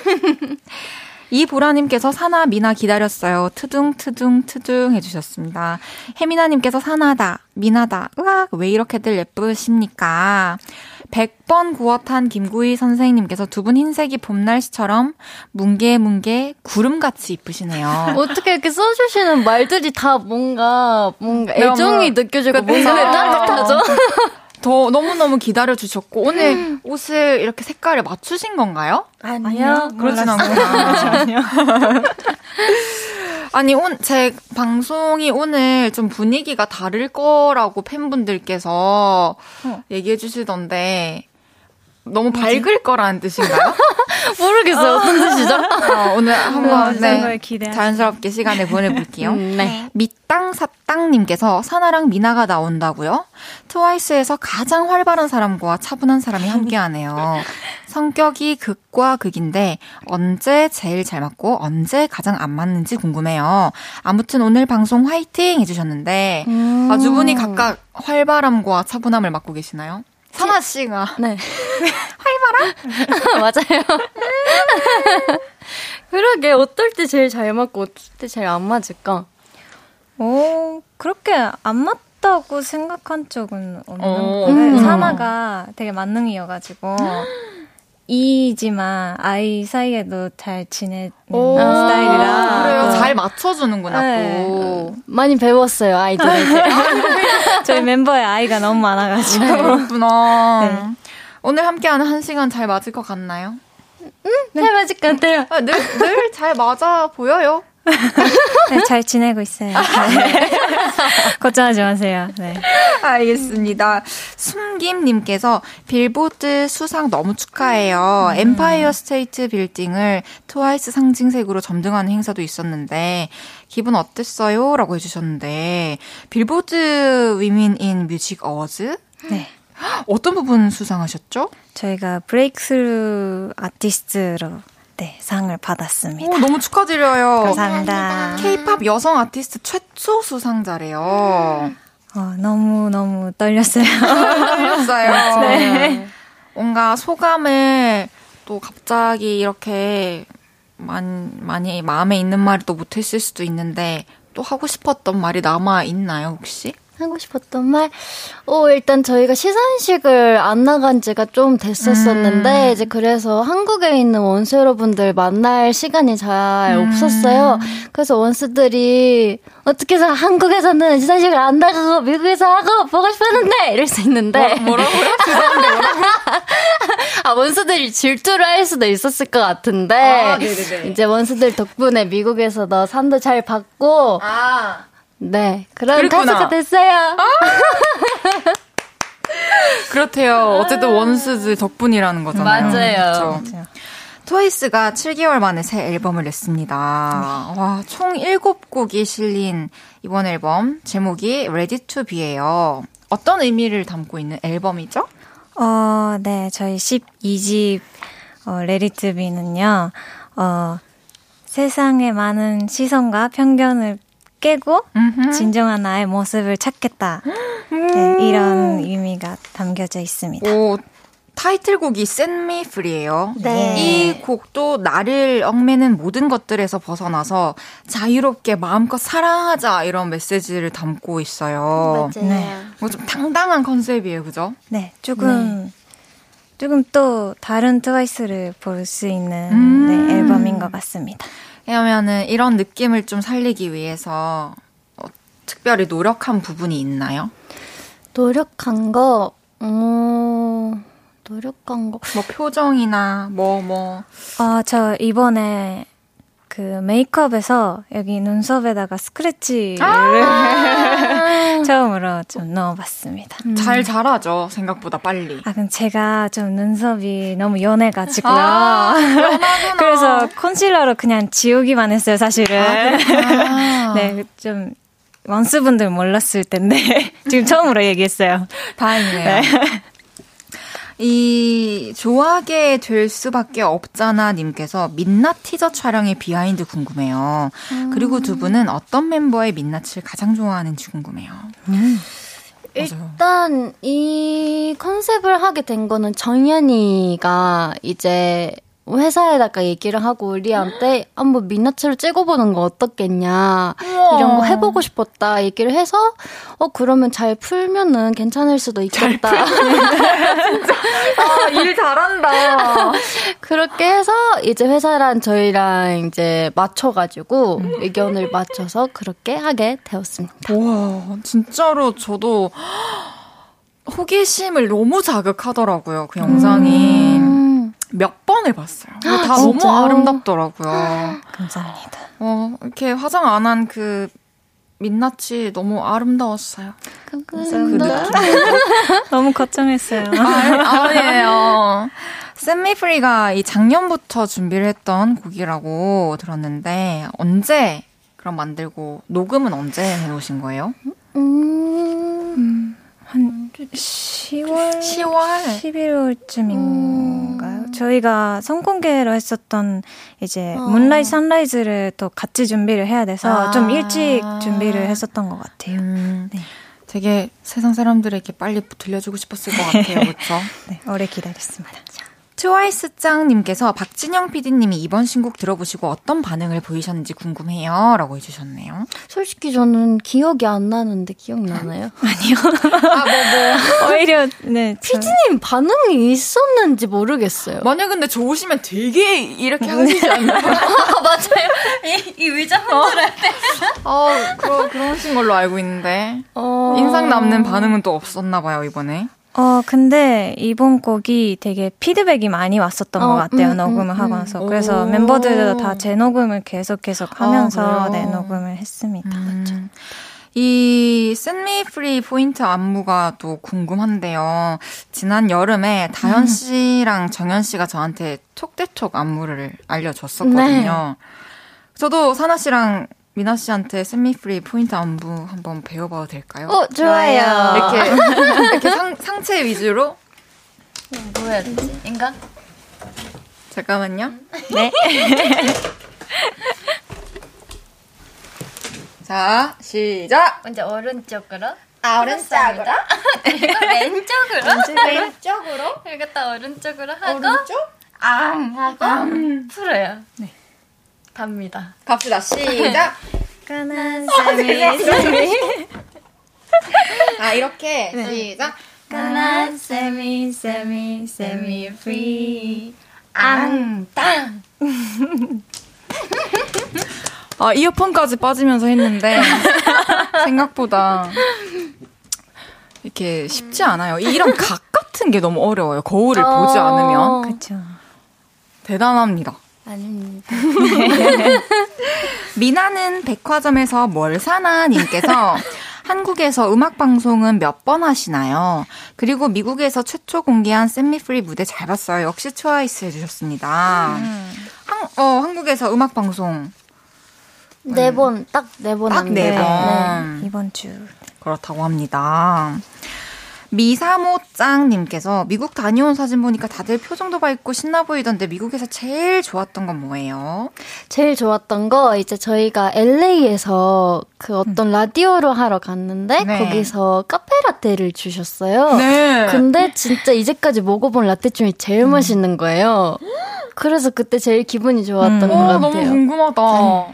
이보라님께서 사나, 미나 기다렸어요. 트둥, 트둥, 트둥 해주셨습니다. 혜미나님께서 사나다, 미나다, 으악, 왜 이렇게들 예쁘십니까? 100번 구워탄 김구희 선생님께서 두 분 흰색이 봄 날씨처럼 뭉게뭉게 구름같이 이쁘시네요. [LAUGHS] 어떻게 이렇게 써주시는 말들이 다 뭔가, 뭔가 네, 애정이 뭐, 느껴지고. 뭔가 따뜻하죠? [LAUGHS] 더 너무너무 기다려 주셨고, 오늘 옷을 이렇게 색깔을 맞추신 건가요? 아니요. 그렇진 않구나. [LAUGHS] 아니, 온, 제 방송이 오늘 좀 분위기가 다를 거라고 팬분들께서 얘기해 주시던데, 너무 밝을 거라는 뜻인가요? [LAUGHS] 모르겠어요. 어떤 뜻이죠? 어, 오늘 한번 네, 걸 기대하시나요? 자연스럽게 시간을 보내볼게요. 음, [LAUGHS] 네. 밑땅 사땅님께서 사나랑 미나가 나온다고요? 트와이스에서 가장 활발한 사람과 차분한 사람이 함께하네요. [LAUGHS] 성격이 극과 극인데 언제 제일 잘 맞고 언제 가장 안 맞는지 궁금해요. 아무튼 오늘 방송 화이팅 해주셨는데 음. 아, 두 분이 각각 활발함과 차분함을 맡고 계시나요? 사나 씨가 네. [LAUGHS] 활발한? [LAUGHS] 맞아요. 그러게, 어떨 때 제일 잘 맞고, 어떨 때 제일 안 맞을까? 오, 그렇게 안 맞다고 생각한 적은 없는 어, 거 음. 같아요. 사나가 되게 만능이어가지고. [LAUGHS] 이지만 아이 사이에도 잘 지내는 스타일이라. 그래요. 또 잘 맞춰주는구나 네. 또. 많이 배웠어요, 아이들한테. [LAUGHS] [LAUGHS] 저희 멤버에 아이가 너무 많아가지고. 그렇구나. 네. 오늘 함께하는 한 시간 잘 맞을 것 같나요? 잘 맞을 것 같아요. 아, 늘, 늘잘 맞아 보여요. 네, 잘 지내고 있어요. 네. 걱정하지 마세요. 네. 알겠습니다. 숨김님께서 빌보드 수상 너무 축하해요. 엠파이어 스테이트 빌딩을 트와이스 상징색으로 점등하는 행사도 있었는데 기분 어땠어요? 라고 해주셨는데 Billboard Women in Music 어워즈? 네. 어떤 부분 수상하셨죠? 저희가 브레이크스루 아티스트로 네, 상을 받았습니다. 오, 너무 축하드려요. 감사합니다. K-팝 여성 아티스트 최초 수상자래요. 어, 너무 너무 떨렸어요. [LAUGHS] 떨렸어요. [LAUGHS] 네. 뭔가 소감을 또 갑자기 이렇게 많이, 많이 마음에 있는 말을 또 못했을 수도 있는데 또 하고 싶었던 말이 남아 있나요 혹시? 하고 싶었던 말? 어, 일단 저희가 시상식을 안 나간 지가 좀 됐었었는데, 음. 이제 그래서 한국에 있는 원수 여러분들 만날 시간이 잘 음. 없었어요. 그래서 원수들이 어떻게 해서 한국에서는 시상식을 안 나가고 미국에서 하고 보고 싶었는데! 이럴 수 있는데. 뭐, 뭐라고요? 죄송한데 뭐라고? 아, 원수들이 질투를 할 수도 있었을 것 같은데. 아. 이제 원수들 덕분에 미국에서도 상도 잘 받고, 아 네. 그런 그랬구나. 가수가 됐어요. [LAUGHS] 그렇대요. 어쨌든 원스들 덕분이라는 거잖아요. 맞아요. 그쵸? 트와이스가 7개월 만에 새 앨범을 냈습니다. 와, 총 7곡이 실린 이번 앨범 제목이 Ready to Be예요. 어떤 의미를 담고 있는 앨범이죠? 어, 네, 저희 12집 어, 레리트비는요. 어, 세상의 많은 시선과 편견을 깨고 음흠. 진정한 나의 모습을 찾겠다. [GASPS] 네, 이런 의미가 담겨져 있습니다. 오, 타이틀곡이 Set Me Free예요. 네. 이 곡도 나를 얽매는 모든 것들에서 벗어나서 자유롭게 마음껏 사랑하자 이런 메시지를 담고 있어요. 맞아요. 네. 뭐좀 당당한 컨셉이에요, 그죠? 네, 조금 조금 또 다른 트와이스를 볼 수 있는 음. 네, 앨범인 것 같습니다. 왜냐면은 이런 느낌을 좀 살리기 위해서 어, 특별히 노력한 부분이 있나요? 노력한 거, 어, 노력한 거. 뭐 표정이나 뭐 뭐. 어, 저 이번에 그 메이크업에서 여기 눈썹에다가 스크래치를 [LAUGHS] 처음으로 좀 넣어봤습니다. 잘 자라죠, 생각보다 빨리. 아, 그럼 제가 좀 눈썹이 너무 연해가지고요. 아. [LAUGHS] 그래서 컨실러로 그냥 지우기만 했어요, 사실은. 아, [LAUGHS] 네, 좀 원스분들 몰랐을 텐데 지금 처음으로 얘기했어요. 다행이네요. 이 좋아하게 될 수밖에 없잖아 님께서 민낯 티저 촬영의 behind 궁금해요. 그리고 두 분은 어떤 멤버의 민낯을 가장 좋아하는지 궁금해요. 일단, 이 컨셉을 하게 된 거는 정연이가 이제 회사에다가 얘기를 하고 우리한테 한번 민낯으로 찍어보는 거 어떻겠냐 이런 거 해보고 싶었다 얘기를 해서 어 그러면 잘 풀면은 괜찮을 수도 있겠다 아, 일 잘한다. [LAUGHS] 그렇게 해서 이제 회사랑 저희랑 이제 맞춰가지고 의견을 맞춰서 그렇게 하게 되었습니다. 와, 진짜로 저도 [GASPS] 호기심을 너무 자극하더라고요. 그 영상이. 음. 몇 번을 봤어요. 다 너무? 아름답더라고요. [GASPS] 감사합니다. 어, 이렇게 화장 안 한 그 민낯이 너무 아름다웠어요. 그 느낌. [LAUGHS] 너무 걱정했어요. 아, 아니에요. 샘미프리가 이 작년부터 준비를 했던 곡이라고 들었는데 언제 그럼 만들고 녹음은 언제 해놓으신 거예요? 음. 한 10월, 10월. 11월쯤인가요? 저희가 선공개로 했었던 이제 어. 문라이 선라이즈를 또 같이 준비를 해야 돼서 아. 좀 일찍 준비를 했었던 것 같아요. 음, 네. 되게 세상 사람들에게 빨리 들려주고 싶었을 것 같아요. [LAUGHS] 그렇죠? 네, 오래 기다렸습니다. 트와이스 짱님께서 박진영 PD님이 이번 신곡 들어보시고 어떤 반응을 보이셨는지 궁금해요. 라고 해주셨네요. 솔직히 저는 기억이 안 나는데 기억나나요? [LAUGHS] [LAUGHS] 아, 뭐, 뭐. 오히려 네, 저- 피디님 반응이 있었는지 모르겠어요. 만약 근데 좋으시면 되게 이렇게 하시지 않나요? [LAUGHS] 아, 맞아요. 이, 이 의자 흔들할 때. 어, 그러, 그러신 걸로 알고 있는데. 어... 인상 남는 반응은 또 없었나 봐요, 이번에. 어, 근데 이번 곡이 되게 피드백이 많이 왔었던 어, 것 같아요, 음, 녹음을 음, 하고 음. 나서. 그래서 오. 멤버들도 다 재녹음을 계속 계속 하면서 아, 네? 녹음을 했습니다. 음. 이 Set Me Free 포인트 안무가 또 궁금한데요. 지난 여름에 다현 씨랑 정현 씨가 저한테 톡대톡 안무를 알려줬었거든요. 저도 사나 씨랑 미나 씨한테 Free 포인트 안무 한번 배워봐도 될까요? 어, 좋아요. 이렇게 [LAUGHS] 이렇게 상, 상체 위주로 뭐 해야 되지? 인가? 잠깐만요. 네. [LAUGHS] 자, 시작! 먼저 오른쪽으로. 아, 오른쪽으로? [LAUGHS] 왼쪽으로. 왼쪽으로? 그리고 또 오른쪽으로 하고. 오른쪽? 앙! 하고. 풀어요. 네. 갑니다. 갑시다, 시작! 까난 어, 쌤이 쌤이 아, 이렇게, 시작! 까난 쌤이 쌤이 쌤이 free 앙! 땅! 아, 이어폰까지 빠지면서 했는데, [LAUGHS] 생각보다, 이렇게 쉽지 않아요. 이런 각 같은 게 너무 어려워요. 거울을 어. 보지 않으면. 그쵸 대단합니다. 아닙니다. [LAUGHS] [LAUGHS] 미나는 백화점에서 뭘 사나 님께서 [LAUGHS] 한국에서 음악 방송은 몇 번 하시나요? 그리고 미국에서 최초 공개한 샘미프리 무대 잘 봤어요. 역시 트와이스 해주셨습니다. 한, 어, 한국에서 음악 방송 네 번, 딱 네번딱 한대요. 네 번. 이번 주 그렇다고 합니다. 미사모짱님께서 미국 다녀온 사진 보니까 다들 표정도 밝고 신나 보이던데 미국에서 제일 좋았던 건 뭐예요? 제일 좋았던 거 이제 저희가 LA에서 그 어떤 라디오를 하러 갔는데 네. 거기서 카페라떼를 주셨어요. 네. 근데 진짜 이제까지 먹어본 라떼 중에 제일 맛있는 거예요. [GASPS] 그래서 그때 제일 기분이 좋았던 음. 것 어, 같아요. 너무 궁금하다.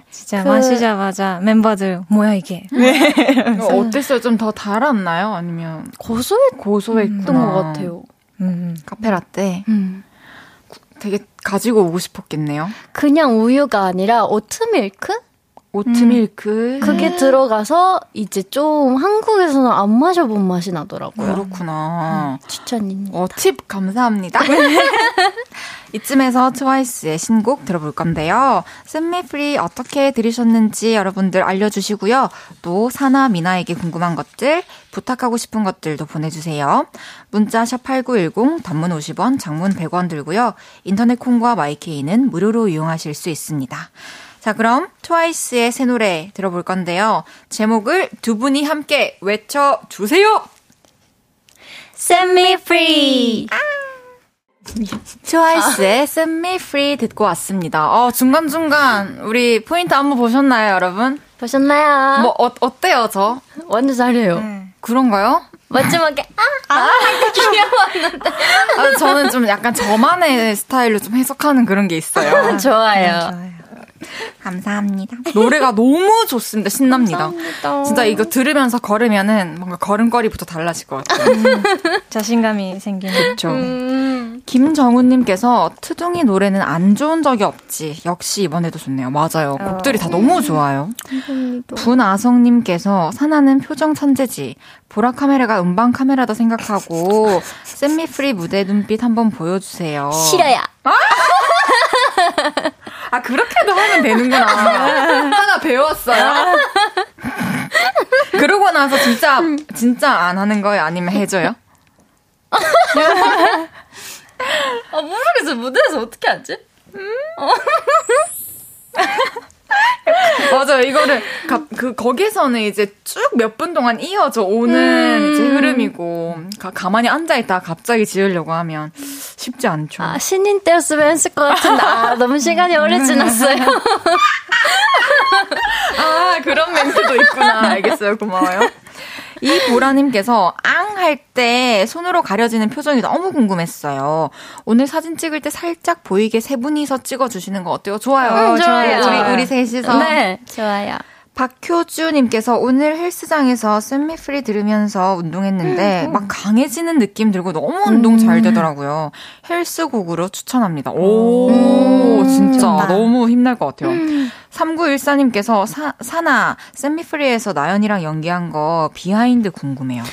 진짜 그- 마시자마자 멤버들 뭐야 이게 이거 어땠어요? 좀 더 달았나요? 아니면 고소했던 고소했구나. 것 같아요. 음. 카페라떼. 음. 되게 가지고 오고 싶었겠네요. 그냥 우유가 아니라 오트밀크? 오트밀크. 그게 들어가서 이제 좀 한국에서는 안 마셔본 맛이 나더라고요. 그렇구나. 추천입니다. 어, 팁 감사합니다. [LAUGHS] 이쯤에서 트와이스의 신곡 들어볼 건데요. 샘미프리 어떻게 들으셨는지 여러분들 알려주시고요. 또 사나 미나에게 궁금한 것들, 부탁하고 싶은 것들도 보내주세요. 문자 샵8910, 단문 50원, 장문 100원 들고요. 인터넷 콩과 마이케이는 무료로 이용하실 수 있습니다. 자, 그럼 트와이스의 새 노래 들어볼 건데요. 제목을 두 분이 함께 외쳐 주세요! Set me free! 트와이스의 Set Me Free 듣고 왔습니다. 어, 중간중간 우리 포인트 안무 보셨나요, 여러분? 보셨나요? 뭐, 어, 어때요, 저? 완전 잘해요. 그런가요? 마지막에 아, [LAUGHS] 아, 저는 좀 약간 저만의 스타일로 좀 해석하는 그런 게 있어요. [LAUGHS] 좋아요. 좋아요. [LAUGHS] 감사합니다. 노래가 너무 좋습니다. 신납니다. 진짜 이거 들으면서 걸으면은 뭔가 걸음걸이부터 달라질 것 같아요. 자신감이 생기는 그렇죠. 음. 김정훈님께서 트둥이 노래는 안 좋은 적이 없지. 역시 이번에도 좋네요. 맞아요. 곡들이 다 너무 좋아요. 분아성님께서 사나는 표정 천재지. 보라 카메라가 음방 카메라다 생각하고 [LAUGHS] 샘미프리 무대 눈빛 한번 보여주세요. 싫어요. 아, [LAUGHS] 그렇게도 하면 되는구나. [LAUGHS] 하나 배웠어요. [LAUGHS] 그러고 나서 진짜, 진짜 안 하는 거예요? 아니면 해줘요? 아, 모르겠어요. 무대에서 어떻게 하지? [LAUGHS] [LAUGHS] 맞아요. 이거를 가, 그 거기서는 이제 쭉 몇 분 동안 이어져 오는 이제 흐름이고 가, 가만히 앉아 있다가 갑자기 지으려고 하면 쉽지 않죠. 아, 신인 때였으면 했을 것 같은데, 아, 너무 시간이 오래 지났어요. [LAUGHS] 아, 그런 멘트도 있구나. 알겠어요. 고마워요. 이 보라님께서 앙 할 때 손으로 가려지는 표정이 너무 궁금했어요. 오늘 사진 찍을 때 살짝 보이게 세 분이서 찍어주시는 거 어때요? 좋아요. 음, 좋아요. 우리, 우리 셋이서. 네, 좋아요. 박효주님께서 오늘 헬스장에서 쌤미프리 들으면서 운동했는데 막 강해지는 느낌 들고 너무 운동 잘 되더라고요. 헬스곡으로 추천합니다. 오, 진짜 좋다. 너무 힘날 것 같아요. 3914님께서 사, 사나 Set Me Free에서 나연이랑 연기한 거 behind 궁금해요.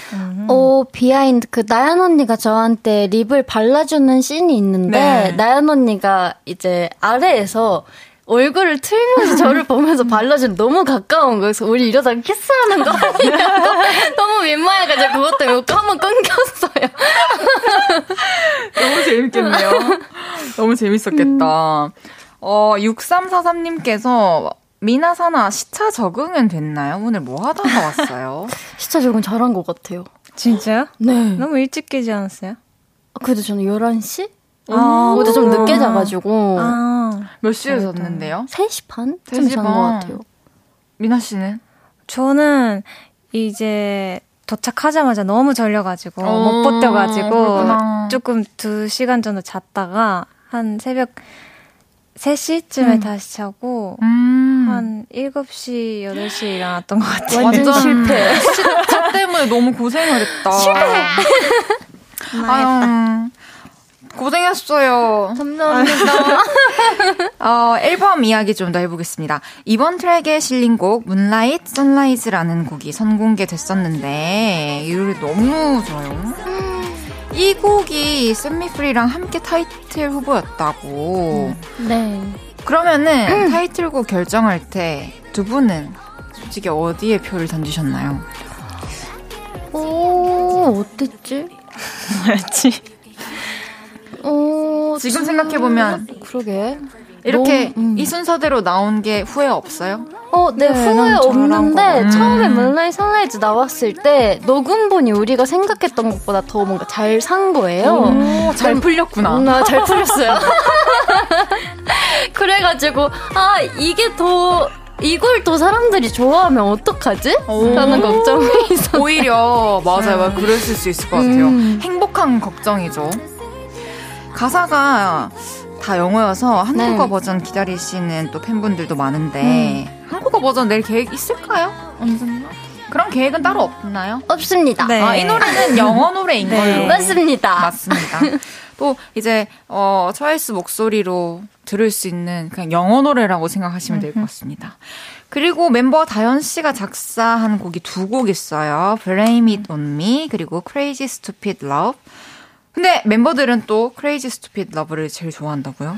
오, behind, 그, 나연 언니가 저한테 lip을 발라주는 씬이 있는데, 네. 나연 언니가 이제 아래에서 얼굴을 틀면서 저를 보면서 발라주는 너무 가까운 거예요. 그래서 우리 이러다가 키스하는 거 아니냐고 [LAUGHS] 너무 민망해가지고 그것 때문에 웃고 한번 끊겼어요. [LAUGHS] 너무 재밌겠네요. 너무 재밌었겠다. 어, 6343님께서 미나사나 시차 적응은 됐나요? 오늘 뭐 하다가 왔어요? [LAUGHS] 진짜 조금 잘한 것 같아요. 진짜요? 네. 너무 일찍 깨지 않았어요? 그래도 저는 11시? 아, 어제 좀 늦게 자가지고. 아, 몇 시에 잤는데요? 3시 반? 3시 잔것 같아요. 미나 씨는? 저는 이제 도착하자마자 너무 졸려가지고 못 버텨가지고 그렇구나. 조금 2시간 정도 잤다가 한 새벽 3시쯤에 음. 다시 자고 음. 한 7시, 8시에 일어났던 것 같아요. 완전, 완전 실패. 차 때문에 너무 고생을 했다. 실패! [LAUGHS] 망했다. 고생했어요. 감사합니다. [LAUGHS] 어, 앨범 이야기 좀 더 해보겠습니다. 이번 트랙에 실린 곡 문라이트 선라이즈라는 곡이 선공개됐었는데 이 노래 너무 좋아요. 이 곡이 Set Me Free랑 함께 타이틀 후보였다고. 네. 그러면은 타이틀곡 결정할 때 두 분은 솔직히 어디에 표를 던지셨나요? 오, 어땠지? 뭐였지? 어, 지금 생각해 보면. 그러게. 이렇게 너무, 음. 이 순서대로 나온 게 후회 없어요? 어, 네, 네 후회 없는데 음. 처음에 Moonlight Sunrise 나왔을 때 녹음본이 우리가 생각했던 것보다 더 뭔가 잘 산 거예요. 오, 잘 풀렸구나. 나 잘 풀렸어요. [LAUGHS] 그래가지고 아 이게 더 이걸 또 사람들이 좋아하면 어떡하지? 라는 걱정이 있었어요. 오히려 맞아요. 음. 그랬을 수 있을 것 같아요. 음. 행복한 걱정이죠. 가사가 다 영어여서 한국어 네. 버전 기다리시는 또 팬분들도 많은데 음. 한국어 버전 낼 계획 있을까요? 언젠가? 그런 계획은 따로 없나요? 없습니다. 네. 아, 이 노래는 [LAUGHS] 영어 노래인 네. 걸로. 맞습니다. 맞습니다. [LAUGHS] 또 이제 어 트와이스 목소리로 들을 수 있는 그냥 영어 노래라고 생각하시면 될 것 같습니다. 그리고 멤버 다현 씨가 작사한 곡이 두 곡 있어요. Blame It On Me 그리고 Crazy Stupid Love. 근데 멤버들은 또 Crazy Stupid Love를 제일 좋아한다고요?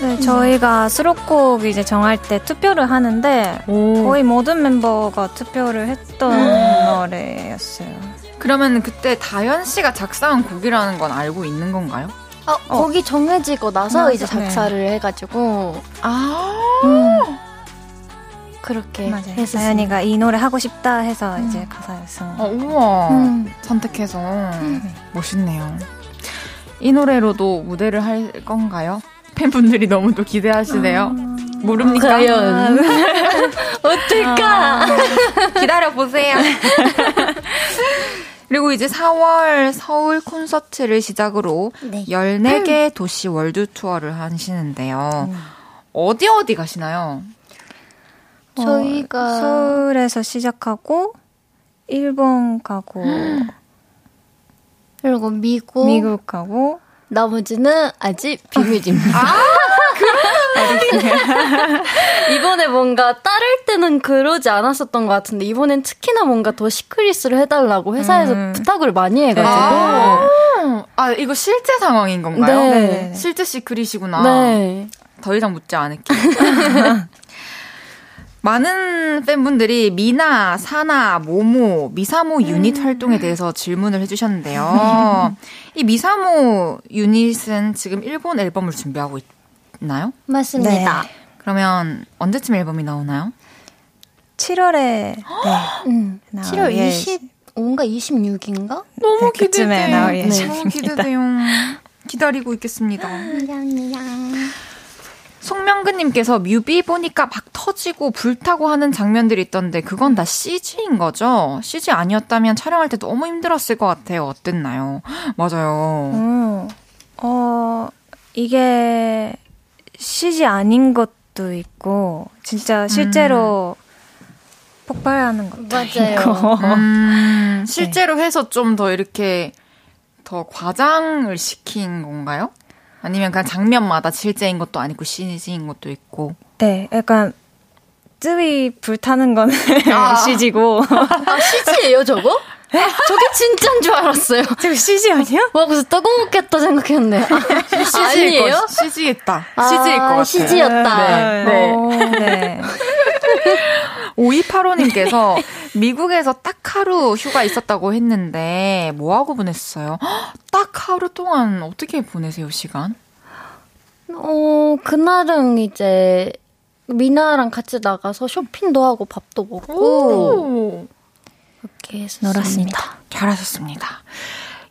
네, 저희가 수록곡 이제 정할 때 투표를 하는데 오. 거의 모든 멤버가 투표를 했던 노래였어요. 그러면 그때 다현 씨가 작사한 곡이라는 건 알고 있는 건가요? 어, 어. 곡이 정해지고 나서 맞아, 이제 작사를 네. 해가지고 아 음. 그렇게 맞아요. 했었어요. 나연이가 이 노래 하고 싶다 해서 음. 이제 가사였어. 어, 우와. 음. 선택해서 음. 멋있네요. 이 노래로도 무대를 할 건가요? 팬분들이 너무 또 기대하시네요. 아... 모릅니까? 과연 어떨까? 아... [LAUGHS] 기다려 보세요. [LAUGHS] 그리고 이제 4월 서울 콘서트를 시작으로 네. 14개 도시 월드 투어를 하시는데요. 음. 어디 어디 가시나요? 저희가 어, 서울에서 시작하고 일본 가고 [GASPS] 그리고 미국 미국 가고 나머지는 아직 비밀입니다. 아, [LAUGHS] 이번에 뭔가 따를 때는 그러지 않았었던 것 같은데 이번엔 특히나 뭔가 더 시크릿을 해달라고 회사에서 음. 부탁을 많이 해가지고 아, 아 이거 실제 상황인 건가요? 네. 실제 시크릿이구나. 네. 더 이상 묻지 않을게요. [LAUGHS] 많은 팬분들이 미나, 사나, 모모, 미사모 유닛 음. 활동에 대해서 질문을 해주셨는데요. [LAUGHS] 이 미사모 유닛은 지금 일본 앨범을 준비하고 있나요? 맞습니다. 네. 그러면 언제쯤 앨범이 나오나요? 7월에 [GASPS] 네. 음, 7월 25인가 26인가? 너무 네, 기대돼. 나올 네. 너무 기대돼요. 기다리고 있겠습니다. 감사합니다. 송명근님께서 뮤비 보니까 막 터지고 불타고 하는 장면들이 있던데 그건 다 CG인 거죠? CG 아니었다면 촬영할 때 너무 힘들었을 것 같아요. 어땠나요? [GASPS] 맞아요. 음, 어, 이게 CG 아닌 것도 있고 진짜 실제로 음. 폭발하는 것도 맞아요. 있고. [LAUGHS] 음, 실제로 네. 해서 좀 더 이렇게 더 과장을 시킨 건가요? 아니면 그냥 장면마다 실제인 것도 아니고 CG인 것도 있고. 네, 약간 뜨위 불타는 거는 아. [LAUGHS] CG고. 아, CG예요, 저거? 저게 진짜인 줄 알았어요. [LAUGHS] 저거 CG 아니야? 와, 그래서 떠먹겠다 생각했는데. 아, CG예요? CG겠다. 아, CG일 것 같아요. CG였다. 네. 네. 오, 네. [LAUGHS] 5285님께서 미국에서 딱 하루 휴가 있었다고 했는데 뭐하고 보냈어요? 딱 하루 동안 어떻게 보내세요, 시간? 어, 그날은 이제 미나랑 같이 나가서 쇼핑도 하고 밥도 먹고 그렇게 해서 놀았습니다. 잘하셨습니다.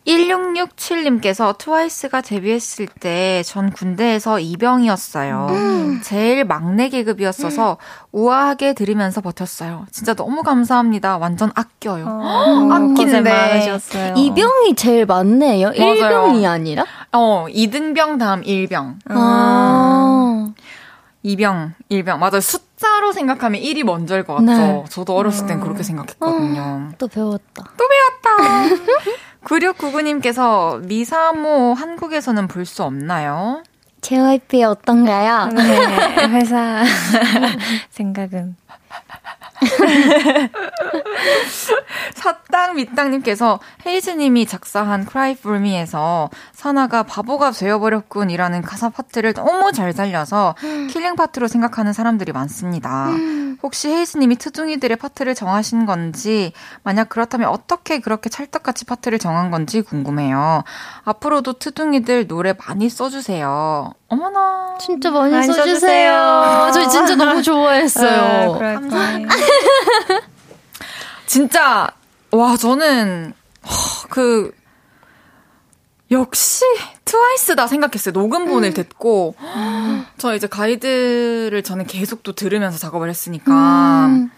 1667님께서 트와이스가 데뷔했을 때 전 군대에서 이병이었어요. 음. 제일 막내 계급이었어서 우아하게 들으면서 버텼어요. 진짜 너무 감사합니다. 완전 아껴요. 어, 아끼는데. 이병이 제일 많네요. 맞아요. 1병이 아니라? 어, 2등병 다음 1병. 아. 2병, 1병. 맞아요. 숫자로 생각하면 1이 먼저일 것 같죠. 네. 저도 어렸을 땐 그렇게 생각했거든요. 어, 또 배웠다. 또 배웠다. [LAUGHS] 9699님께서 미사모 한국에서는 볼 수 없나요? JYP 어떤가요? 네, 회사 [LAUGHS] 생각은. 사땅 밑땅님께서 헤이즈님이 작사한 Cry For Me에서 사나가 바보가 되어버렸군이라는 가사 파트를 너무 잘 살려서 killing part로 생각하는 사람들이 많습니다. 혹시 헤이즈님이 트둥이들의 파트를 정하신 건지 만약 그렇다면 어떻게 그렇게 찰떡같이 파트를 정한 건지 궁금해요. 앞으로도 트둥이들 노래 많이 써주세요. 어머나. 진짜 많이, 많이 써주세요. 써주세요. 저희 진짜 너무 [LAUGHS] 좋아했어요. 아, 감사합니다. [LAUGHS] 진짜 와 저는 그 역시 트와이스다 생각했어요. 녹음본을 음. 듣고 저 이제 가이드를 저는 계속 또 들으면서 작업을 했으니까. 음.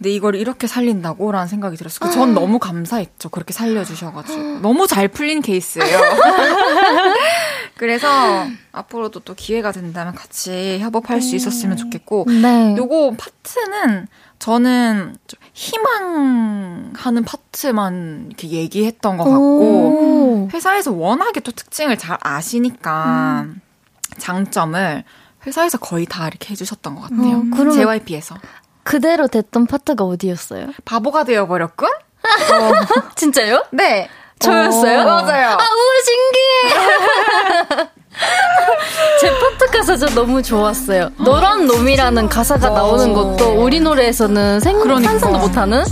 근데 이걸 이렇게 살린다고라는 생각이 들었어요. 전 너무 감사했죠. 그렇게 살려주셔가지고 너무 잘 풀린 케이스예요. [LAUGHS] 그래서 앞으로도 또 기회가 된다면 같이 협업할 수 있었으면 좋겠고, 네. 요거 파트는 저는 희망하는 파트만 이렇게 얘기했던 것 같고 회사에서 워낙에 또 특징을 잘 아시니까 음. 장점을 회사에서 거의 다 이렇게 해주셨던 것 같아요. 어, JYP에서 그대로 됐던 파트가 어디였어요? 바보가 되어버렸군? 어. [LAUGHS] 진짜요? 네. 저였어요? 어, 맞아요. 아, 우와, 신기해! [LAUGHS] 제 파트 가사 저 너무 좋았어요. 너란 놈이라는 가사가 나오는 것도 우리 노래에서는 생, 그러니까. 상상도 못하는?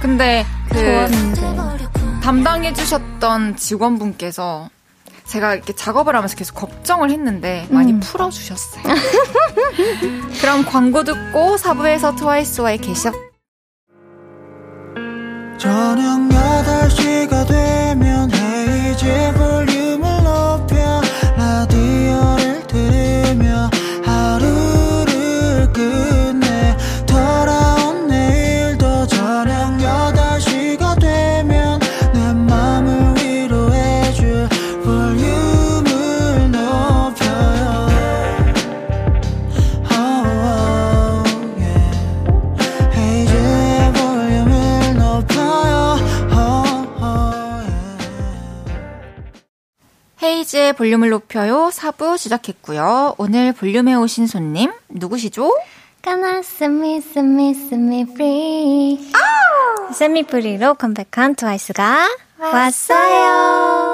근데 그 좋았는데. 담당해주셨던 직원분께서 제가 이렇게 작업을 하면서 계속 걱정을 했는데 많이 음. 풀어주셨어요. [LAUGHS] 그럼 광고 듣고 사부에서 트와이스와의 계시업 저녁 8시가 되면 헤이즈 볼륨을 헤이즈의 볼륨을 높여요 4부 시작했고요. 오늘 볼륨에 오신 손님 누구시죠? 까나 Set me 스미 스미 프리 세미 프리로 컴백한 트와이스가 왔어요.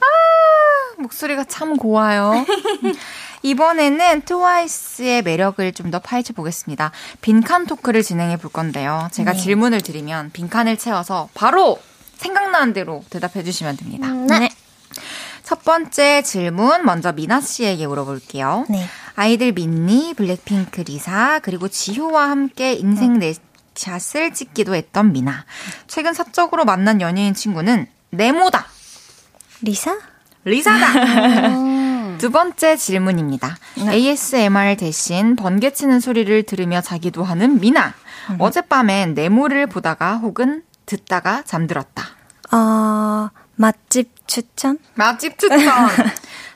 아, 목소리가 참 고와요. [LAUGHS] 이번에는 트와이스의 매력을 좀 더 파헤쳐 보겠습니다. 빈칸 토크를 진행해 볼 건데요. 제가 네. 질문을 드리면 빈칸을 채워서 바로 생각나는 대로 대답해 주시면 됩니다. 네. 네. 첫 번째 질문 먼저 미나 씨에게 물어볼게요. 네. 아이들 민니, 블랙핑크 리사, 그리고 지효와 함께 인생 네. 샷을 찍기도 했던 미나. 최근 사적으로 만난 연예인 친구는 네모다. 리사? 리사다. 두 번째 질문입니다. 네. ASMR 대신 번개치는 소리를 들으며 자기도 하는 미나. 음. 어젯밤엔 네모를 보다가 혹은 듣다가 잠들었다. 어, 맛집 추천? 맛집 추천.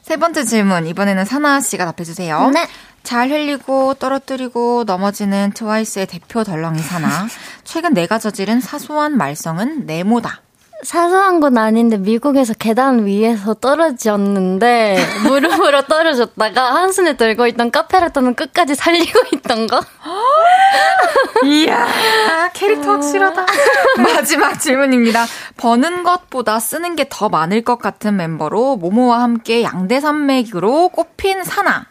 세 번째 질문. 이번에는 사나 씨가 답해 주세요. 네. 잘 흘리고 떨어뜨리고 넘어지는 트와이스의 대표 덜렁이 사나. 최근 내가 저지른 사소한 말썽은 네모다. 사소한 건 아닌데 미국에서 계단 위에서 떨어졌는데 [LAUGHS] 무릎으로 떨어졌다가 한숨에 들고 있던 카페라토는 끝까지 살리고 있던 거. [LAUGHS] 이야 캐릭터 확실하다. 마지막 질문입니다. 버는 것보다 쓰는 게 더 많을 것 같은 멤버로 모모와 함께 양대산맥으로 꼽힌 사나.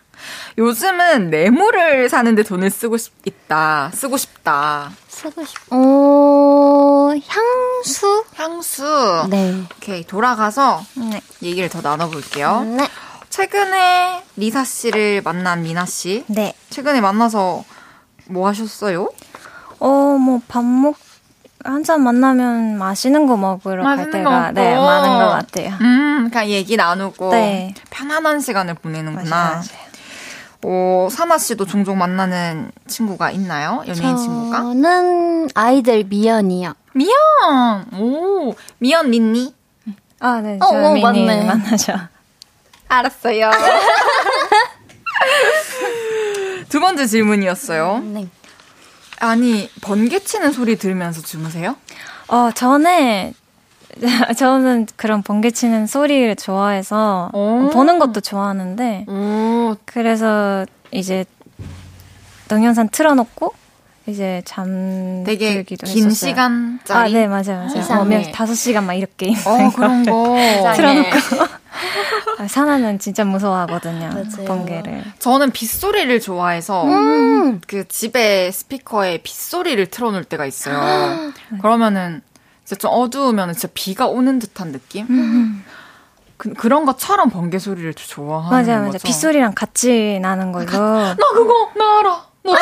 요즘은 네모를 사는데 돈을 쓰고 싶, 있다. 쓰고 싶다. 쓰고 싶, 어, 향수? 향수? 네. 오케이. 돌아가서 네. 얘기를 더 나눠볼게요. 네. 최근에 리사 씨를 만난 미나 씨. 네. 최근에 만나서 뭐 하셨어요? 어, 뭐, 밥 먹, 항상 만나면 맛있는 거 먹으러 갈 때가 네, 많은 것 같아요. 음, 그냥 얘기 나누고 네. 편안한 시간을 보내는구나. 맞아요, 맞아 요. 어, 사나 씨도 종종 만나는 친구가 있나요? 연예인 친구가? 저는 아이들 미연이요. 미연! 오, 미연 민니? 아, 네. 어, 어 맞네. 만나죠. [LAUGHS] 알았어요. [LAUGHS] 두 번째 질문이었어요. 네. 아니, 번개 치는 소리 들으면서 주무세요? 어, 전에, [LAUGHS] 저는 그런 번개 치는 소리를 좋아해서 보는 것도 좋아하는데, 오. 그래서 이제 동영상 틀어놓고 이제 잠들기도 긴 했었어요. 시간짜리? 아, 네, 맞아요, 맞아요. 어, 몇, 다섯 시간 막 이렇게 어, 그런 거 [LAUGHS] 틀어놓고. [LAUGHS] 아, 사나는 진짜 무서워하거든요. 맞아요. 번개를. 저는 빗소리를 좋아해서 음. 그 집에 스피커에 빗소리를 틀어 놓을 때가 있어요. [GASPS] 그러면은 진짜 좀 어두우면 진짜 비가 오는 듯한 느낌? 음. 그, 그런 것처럼 번개 소리를 좋아하는 맞아요, 맞아요. 거죠. 빗소리랑 같이 나는 거죠. 나 그거 나 알아. 나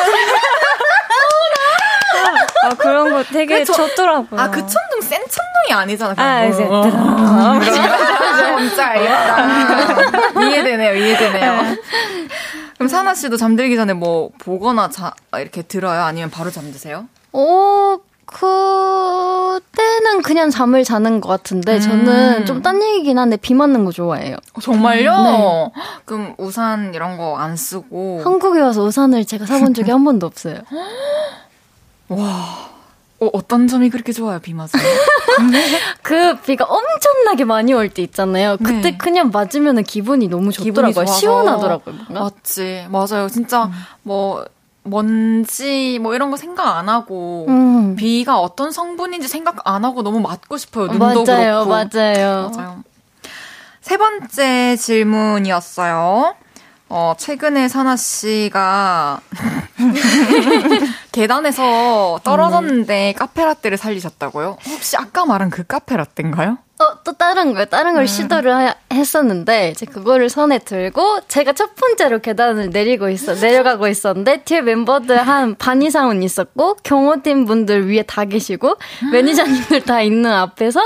아, 그런 거 되게 저, 좋더라고요. 아, 그 천둥 센 천둥이 아니잖아. 아, 이제. 어. 진짜 알겠다. 이해되네요, 이해되네요. 네. 그럼 사나 씨도 잠들기 전에 뭐 보거나 자, 이렇게 들어요? 아니면 바로 잠드세요? 오, 그때는 그냥 잠을 자는 것 같은데 음. 저는 좀 딴 얘기긴 한데 비 맞는 거 좋아해요. 어, 정말요? 네. 그럼 우산 이런 거 안 쓰고 한국에 와서 우산을 제가 사본 적이 한 번도 없어요. [GASPS] 와. 어, 어떤 점이 그렇게 좋아요, 비 맞으면? [LAUGHS] 그 비가 엄청나게 많이 올 때 있잖아요. 그때 네. 그냥 맞으면 기분이 너무 좋더라고요. 시원하더라고요. 뭔가. 맞지. 맞아요. 진짜 음. 뭐 먼지 뭐 이런 거 생각 안 하고 음. 비가 어떤 성분인지 생각 안 하고 너무 맞고 싶어요. 눈도 맞아요, 그렇고. 맞아요. 맞아요. 세 번째 질문이었어요. 어, 최근에 사나 씨가 [LAUGHS] 계단에서 떨어졌는데 네. 카페라떼를 살리셨다고요? 혹시 아까 말한 그 카페라떼인가요? 어, 또 다른 거요. 다른 걸 음. 시도를 하, 했었는데, 제 그거를 손에 들고, 제가 첫 번째로 계단을 내리고 있어, 내려가고 있었는데, 뒤에 멤버들 한 반 이상은 있었고, 경호팀 분들 위에 다 계시고, 매니저님들 다 있는 앞에서,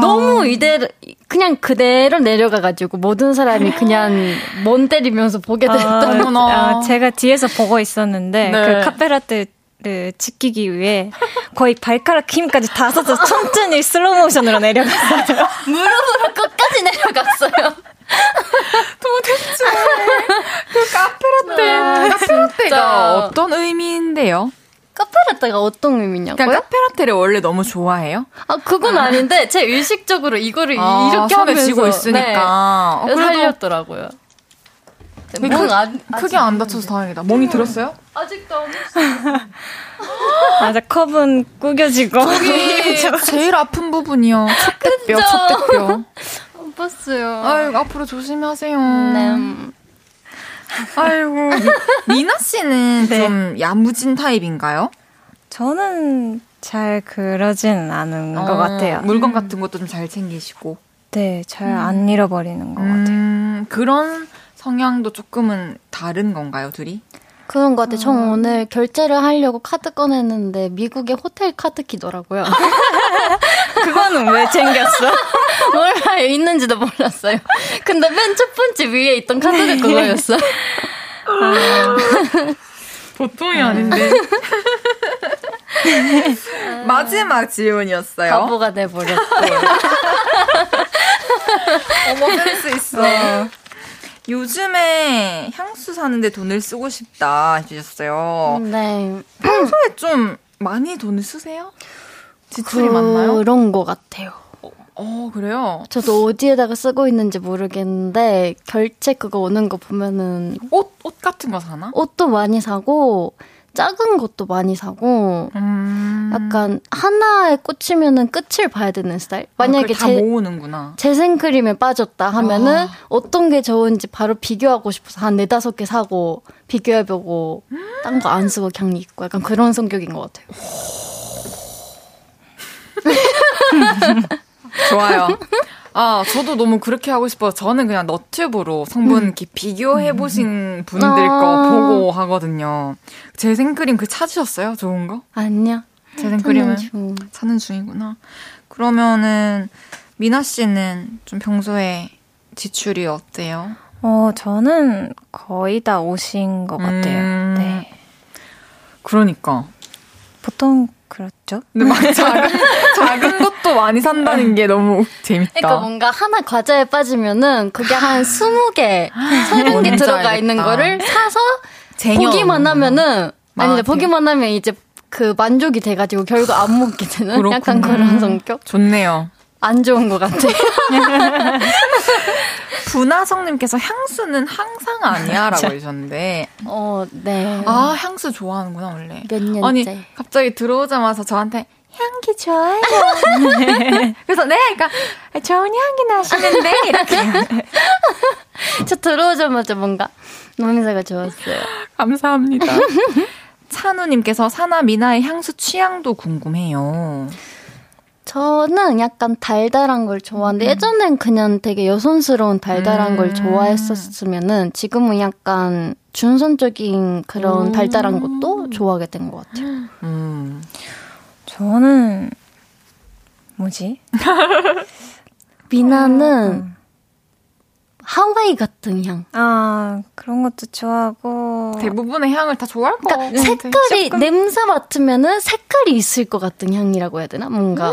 너무 이대로, 그냥 그대로 내려가가지고, 모든 사람이 그냥 멍 때리면서 보게 됐던. 아, 아, 제가 뒤에서 보고 있었는데, 네. 그 카페라떼 를 지키기 위해 거의 발가락 힘까지 다 써서 천천히 슬로우 모션으로 내려갔어요. [LAUGHS] 무릎으로 끝까지 내려갔어요. 도대체 그 카페라떼 카페라떼가 어떤 의미인데요? 카페라떼가 어떤 의미냐고요? 그러니까 카페라떼를 원래 너무 좋아해요? 아 그건 아. 닌데 제 의식적으로 이거를 아, 이렇게 하면서 쥐고 있으니까 네. 어, 그래도 살렸더라고요. 네, 크, 안, 크게 안 다쳐서 다행이다. 멍이 들었어요? 아직도 안 했어요. [LAUGHS] 맞아, 컵은 구겨지고. 저기 [LAUGHS] 제일 아픈 부분이요. 촛대뼈, 촛대뼈. [LAUGHS] 안 봤어요. 아유, 앞으로 조심하세요. 네. 아이고. 미나 씨는 네. 좀 야무진 타입인가요? 저는 잘 그러진 않은 어, 것 같아요. 물건 같은 것도 좀 잘 챙기시고. 네, 잘안 음. 잃어버리는 것 음, 같아요. 그런 성향도 조금은 다른 건가요, 둘이? 그런 것 같아요. 저 음. 오늘 결제를 하려고 카드 꺼냈는데 미국의 호텔 카드 키더라고요. [LAUGHS] 그거는 왜 챙겼어? [LAUGHS] 몰라요. 있는지도 몰랐어요. 근데 맨 첫 번째 위에 있던 카드가 그거였어. 아, [LAUGHS] 보통이 아닌데. 마지막 질문이었어요. 바보가 돼버렸고. 어머, 센스 있어. 네. 요즘에 향수 사는데 돈을 쓰고 싶다 해주셨어요. 네. 평소에 좀 많이 돈을 쓰세요? 지출이 그... 많나요? 그런 것 같아요. 어, 어, 그래요? 저도 어디에다가 쓰고 있는지 모르겠는데, 결제 그거 오는 거 보면은. 옷, 옷 같은 거 사나? 옷도 많이 사고, 작은 것도 많이 사고 음. 약간 하나에 꽂히면은 끝을 봐야 되는 스타일. 아, 만약에 아, 제, 모으는구나. 재생크림에 빠졌다 하면은 아. 어떤 게 좋은지 바로 비교하고 싶어서 한 네다섯 개 사고 비교해보고 딴거 안 쓰고 그냥 입고 약간 그런 성격인 것 같아요. 좋아요. 아, 저도 너무 그렇게 하고 싶어서 저는 그냥 너튜브로 성분 이렇게 비교해보신 음. 분들 거 아~ 보고 하거든요. 제 생크림 그 찾으셨어요? 좋은 거? 아니요. 재생 크림은 중. 찾는 중이구나. 그러면은 미나 씨는 좀 평소에 지출이 어때요? 어, 저는 거의 다 오신 것 같아요. 음... 네. 그러니까. 보통 그렇죠. 근데 막 [LAUGHS] 작은, 작은 것도 많이 산다는 게 너무 재밌다. 그러니까 뭔가 하나 과자에 빠지면은 그게 한 20개, 30개 들어가 있는 거를 사서 보기만 하면은 아니 보기만 하면 이제 그 만족이 돼가지고 결국 안 먹게 되는 [LAUGHS] 그렇구나. 약간 그런 성격. 좋네요. 안 좋은 것 같아. [LAUGHS] 분화성님께서 향수는 항상 아니야라고 [LAUGHS] 해주셨는데. 어, 네. 아 향수 좋아하는구나 원래. 몇 년째. 아니 갑자기 들어오자마자 저한테 향기 좋아요. [LAUGHS] 그래서 네, 그러니까 좋은 향기 나시는데 이렇게. [LAUGHS] 저 들어오자마자 뭔가 냄새가 좋았어요. 감사합니다. [LAUGHS] 찬우님께서 사나 미나의 향수 취향도 궁금해요. 저는 약간 달달한 걸 좋아하는데 음. 예전엔 그냥 되게 여성스러운 달달한 음. 걸 좋아했었으면은 지금은 약간 준선적인 그런 음. 달달한 것도 좋아하게 된 것 같아요. 음. 저는 뭐지? [LAUGHS] 미나는 하와이 같은 향. 아, 그런 것도 좋아하고. 대부분의 향을 다 좋아할 거 그러니까 색깔이, 조금... 냄새 맡으면은 색깔이 있을 것 같은 향이라고 해야 되나? 뭔가.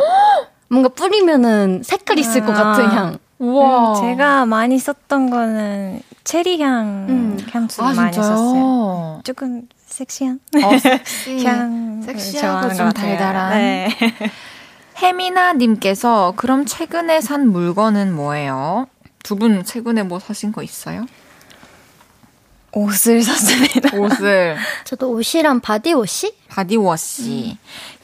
뭔가 뿌리면은 색깔이 있을 아, 것 같은 아. 향. 우와. 음, 제가 많이 썼던 거는 체리 향 음. 향수 아, 많이 진짜요? 썼어요. 조금 섹시한 어, [LAUGHS] 섹시. 향 섹시하고 좀 달달한. 네. [LAUGHS] 혜미나님께서 그럼 최근에 산 물건은 뭐예요? 두 분 최근에 뭐 사신 거 있어요? 옷을 [LAUGHS] 샀습니다. 옷을. 저도 옷이랑 바디워시? 바디워시. 음.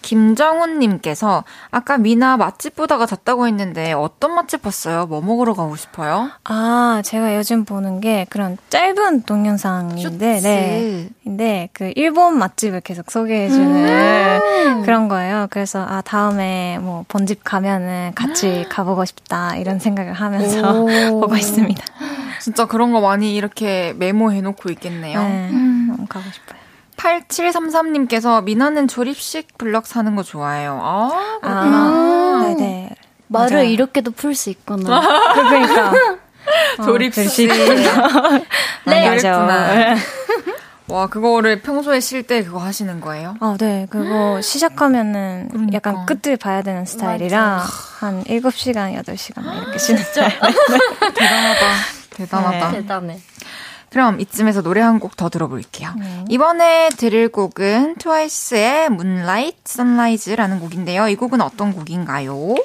김정훈님께서 아까 미나 맛집 보다가 잤다고 했는데 어떤 맛집 봤어요? 뭐 먹으러 가고 싶어요? 아, 제가 요즘 보는 게 그런 짧은 동영상인데, 네. 근데 그 일본 맛집을 계속 소개해주는 음~ 그런 거예요. 그래서 아, 다음에 뭐 본집 가면은 같이 가보고 싶다 이런 생각을 하면서 [LAUGHS] 보고 있습니다. 진짜 그런 거 많이 이렇게 메모해놓고 있겠네요. 네, 음. 너무 가고 싶어요. 8733님께서 미나는 조립식 블럭 사는 거 좋아해요. 아, 아 네네. 말을 맞아요. 이렇게도 풀 수 있구나. 그러니까. [LAUGHS] 조립식. 어, 네, 맞아. 와, 그거를 평소에 쉴 때 그거 하시는 거예요? 아, 네. 그거 시작하면은 그러니까. 약간 끝을 봐야 되는 스타일이라 맞아. 한 7시간, 8시간 이렇게 쉬는 스타일. [LAUGHS] 대단하다. 대단하다. 네. 대단해. 그럼 이쯤에서 노래 한 곡 더 들어볼게요. 네. 이번에 들을 곡은 트와이스의 Moonlight Sunrise라는 곡인데요. 이 곡은 어떤 곡인가요?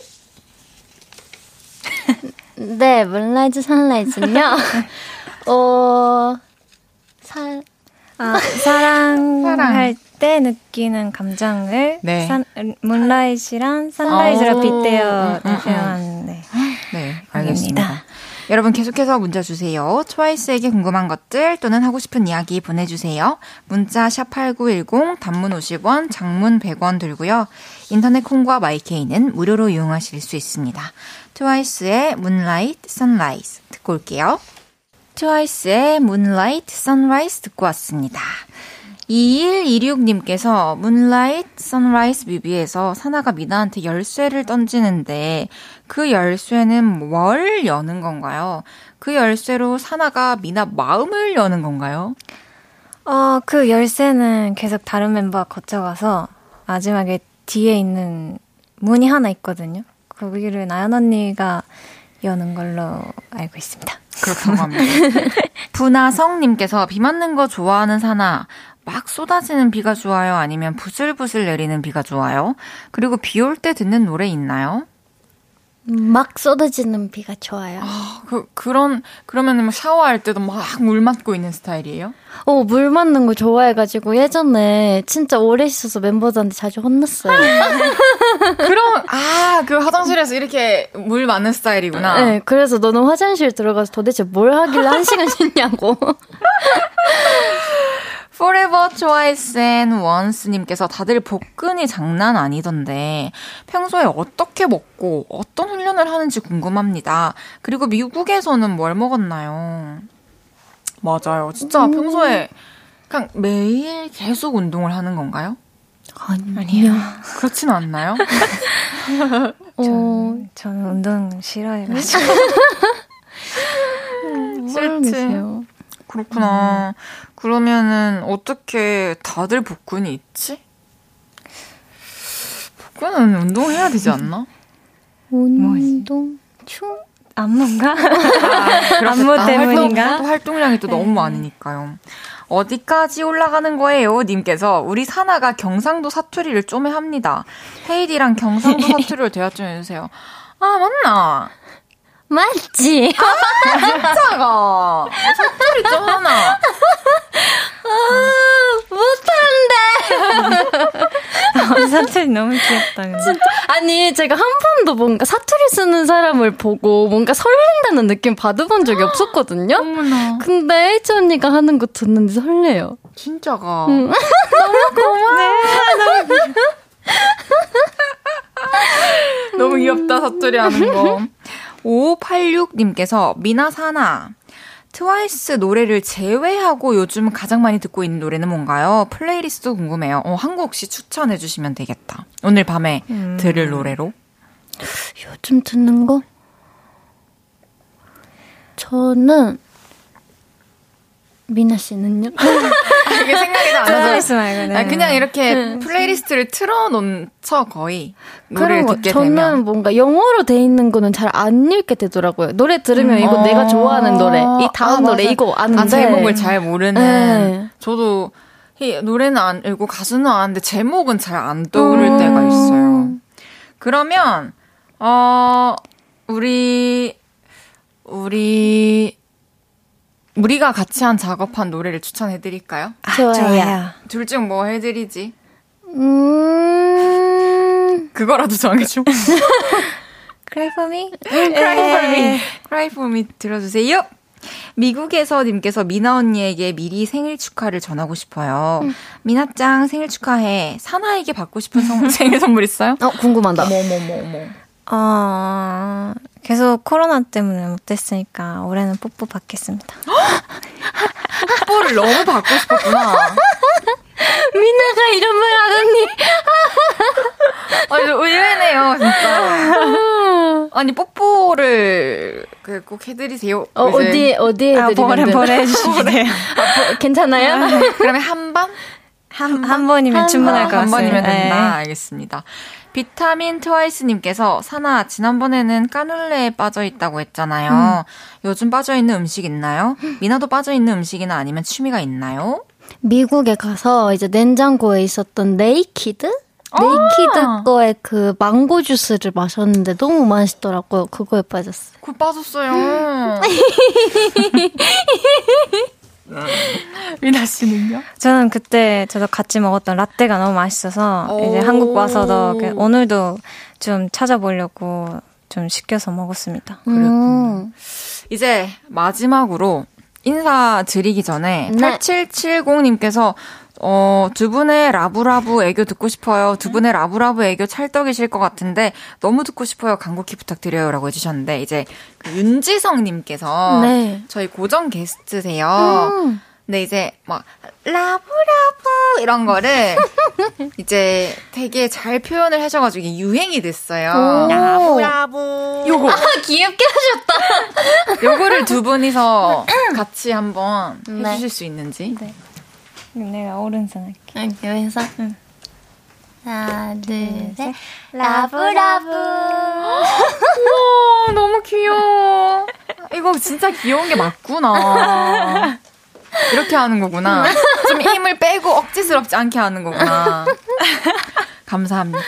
[LAUGHS] 네, Moonlight Sunrise는요. [LAUGHS] 어, 사, 아, 사랑할 때 느끼는 감정을 네. 산, 문라이트랑 선라이즈로 빗대어 표현 네. 네, 알겠습니다. 여러분 계속해서 문자 주세요. 트와이스에게 궁금한 것들 또는 하고 싶은 이야기 보내주세요. 문자 샵 8910 단문 50원, 장문 100원 들고요. 인터넷 콩과 마이케이는 무료로 이용하실 수 있습니다. 트와이스의 Moonlight Sunrise 듣고 올게요. 트와이스의 Moonlight Sunrise 듣고 왔습니다. 2126님께서 Moonlight Sunrise 뮤비에서 사나가 미나한테 열쇠를 던지는데 그 열쇠는 뭘 여는 건가요? 그 열쇠로 사나가 미나 마음을 여는 건가요? 어, 그 열쇠는 계속 다른 멤버가 거쳐가서 마지막에 뒤에 있는 문이 하나 있거든요. 거기를 나연 언니가 여는 걸로 알고 있습니다. 그렇다고 합니다. [LAUGHS] 분하성님께서 비 맞는 거 좋아하는 사나, 막 쏟아지는 비가 좋아요? 아니면 부슬부슬 내리는 비가 좋아요? 그리고 비 올 때 듣는 노래 있나요? 막 쏟아지는 비가 좋아요. 아, 그, 그런, 그러면은 뭐 샤워할 때도 막 물 맞고 있는 스타일이에요? 어, 물 맞는 거 좋아해가지고 예전에 진짜 오래 있어서 멤버들한테 자주 혼났어요. [LAUGHS] 그럼, 아, 그 화장실에서 이렇게 물 맞는 스타일이구나. 네, 그래서 너는 화장실 들어가서 도대체 뭘 하길래 한 시간 [LAUGHS] 쉬냐고. Forever Twice and Once님께서 다들 복근이 장난 아니던데 평소에 어떻게 먹고 어떤 훈련을 하는지 궁금합니다. 그리고 미국에서는 뭘 먹었나요? 맞아요. 진짜 음. 평소에 그냥 매일 계속 운동을 하는 건가요? 아니요. [LAUGHS] 그렇진 않나요? 어... 전, 저는 운동 싫어해가지고. [LAUGHS] 싫지. 그렇구나. 음. 그러면은 어떻게 다들 복근이 있지? 복근은 운동해야 되지 않나? [LAUGHS] 운동 충 안무인가? 아, [LAUGHS] 안무 때문인가? 활동, 활동량이 또 네. 너무 많으니까요. 어디까지 올라가는 거예요? 님께서 우리 사나가 경상도 사투리를 좀 합니다. 헤이디랑 경상도 [LAUGHS] 사투리를 대화 좀 해주세요. 아 맞나? 맞지? 아, 진짜가. 사투리 좀 하나. 아, 못하는데. 아, 사투리 너무 귀엽다. 근데. 진짜. 아니, 제가 한 번도 뭔가 사투리 쓰는 사람을 보고 뭔가 설렌다는 느낌 받아본 적이 없었거든요? 어머나. 근데 혜지 언니가 하는 거 듣는데 설레요. 진짜가. 응. 너무 고마워. 네, 너무 너무 귀엽다, 사투리 하는 거. 5586님께서 미나사나 트와이스 노래를 제외하고 요즘 가장 많이 듣고 있는 노래는 뭔가요? 플레이리스트 궁금해요. 어, 한곡 혹시 추천해 주시면 되겠다. 오늘 밤에 음. 들을 노래로. 요즘 듣는 거? 저는 미나 씨는요? [LAUGHS] 이게 생각이 안 나서. 말고, 네. 그냥 이렇게 네. playlist를 틀어놓죠, 거의. 노래를 듣게 저는 되면. 뭔가 영어로 돼 있는 거는 잘 안 읽게 되더라고요. 노래 들으면 음. 이거 어. 내가 좋아하는 노래, 이 다음 아, 노래 이거 아는데. 아, 제목을 잘 모르는. 네. 저도 이 노래는 안 읽고 가수는 아는데 제목은 잘 안 떠오를 음. 때가 있어요. 그러면, 어, 우리, 우리, 우리가 같이 한 작업한 노래를 추천해 드릴까요? 아, 좋아요. 둘 중 뭐 해드리지? 음... 그거라도 정해줘. [LAUGHS] Cry for me? Cry for me. Cry for me 들어주세요. 미국에서 님께서 미나 언니에게 미리 생일 축하를 전하고 싶어요. 음. 미나짱 생일 축하해. 사나에게 받고 싶은 성, [LAUGHS] 생일 선물 있어요? 어, 궁금하다. 어머머머머. 어, 계속 코로나 때문에 못했으니까 올해는 뽀뽀 받겠습니다. [GASPS] 뽀뽀를 너무 받고 싶었구나. [LAUGHS] 미나가 이런 말 하더니. [LAUGHS] 아니, 의외네요, 진짜. [LAUGHS] 아니, 뽀뽀를 꼭 해드리세요. 어, 어디에, 어디에 아, 버려, 버려주시면 돼요. 아, 괜찮아요? 그러면 한 번? 한, 한 번이면 한 충분할 것 같아요. 한 번이면 된다. 네. 알겠습니다. 비타민 트와이스님께서 사나 지난번에는 까눌레에 빠져 있다고 했잖아요. 음. 요즘 빠져 있는 음식 있나요? 미나도 빠져 있는 음식이나 아니면 취미가 있나요? 미국에 가서 이제 냉장고에 있었던 Naked 아~ Naked 거에 그 망고 주스를 마셨는데 너무 맛있더라고요. 그거에 빠졌어요. 그 빠졌어요. [LAUGHS] 미나 씨는요? 저는 그때 저도 같이 먹었던 라떼가 너무 맛있어서 이제 한국 와서도 오늘도 좀 찾아보려고 좀 시켜서 먹었습니다. 음. 이제 마지막으로 인사드리기 전에 네. 8770님께서 어, 두 분의 love love 애교 듣고 싶어요. 두 분의 love love 애교 찰떡이실 것 같은데 너무 듣고 싶어요. 간곡히 부탁드려요라고 해주셨는데 이제 그 윤지성님께서 네. 저희 고정 게스트세요. 음. 근데 이제 막 love love 이런 거를 [LAUGHS] 이제 되게 잘 표현을 하셔가지고 이게 유행이 됐어요. Love love. 요거. 아, 귀엽게 하셨다. [LAUGHS] 요거를 두 분이서 같이 한번 네. 해주실 수 있는지. 네. 내가 오른손 할게. 응, 여기서? 응. 하나, 둘, 셋. Love love. [GASPS] 우와, 너무 귀여워. 이거 진짜 귀여운 게 맞구나. 이렇게 하는 거구나. 좀 힘을 빼고 억지스럽지 않게 하는 거구나. 감사합니다.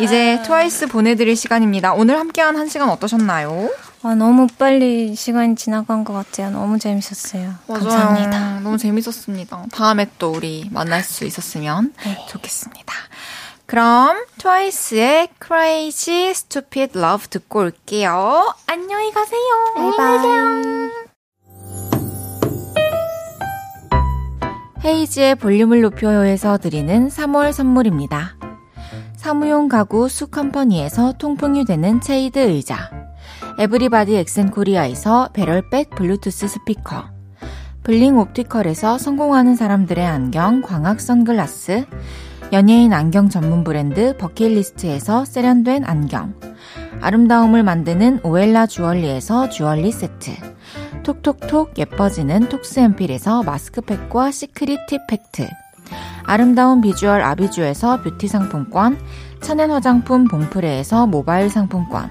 이제 트와이스 보내드릴 시간입니다. 오늘 함께한 한 시간 어떠셨나요? 아, 너무 빨리 시간이 지나간 것 같아요. 너무 재밌었어요. 맞아요. 감사합니다. 너무 재밌었습니다. 다음에 또 우리 만날 수 있었으면 네. 좋겠습니다. 그럼 트와이스의 Crazy Stupid Love 듣고 올게요. 안녕히 가세요. 안녕히 가세요. 헤이즈의 볼륨을 높여요에서 드리는 3월 선물입니다. 사무용 가구 수컴퍼니에서 통풍이 되는 체이드 의자 에브리바디 엑센코리아에서 배럴백 블루투스 스피커 블링 옵티컬에서 성공하는 사람들의 안경 광학 선글라스. 연예인 안경 전문 브랜드 버킷리스트에서 세련된 안경, 아름다움을 만드는 오엘라 주얼리에서 주얼리 세트, 톡톡톡 예뻐지는 톡스앰필에서 마스크팩과 시크릿 팁 팩트, 아름다운 비주얼 아비주에서 뷰티 상품권, 천연 화장품 봉프레에서 모바일 상품권,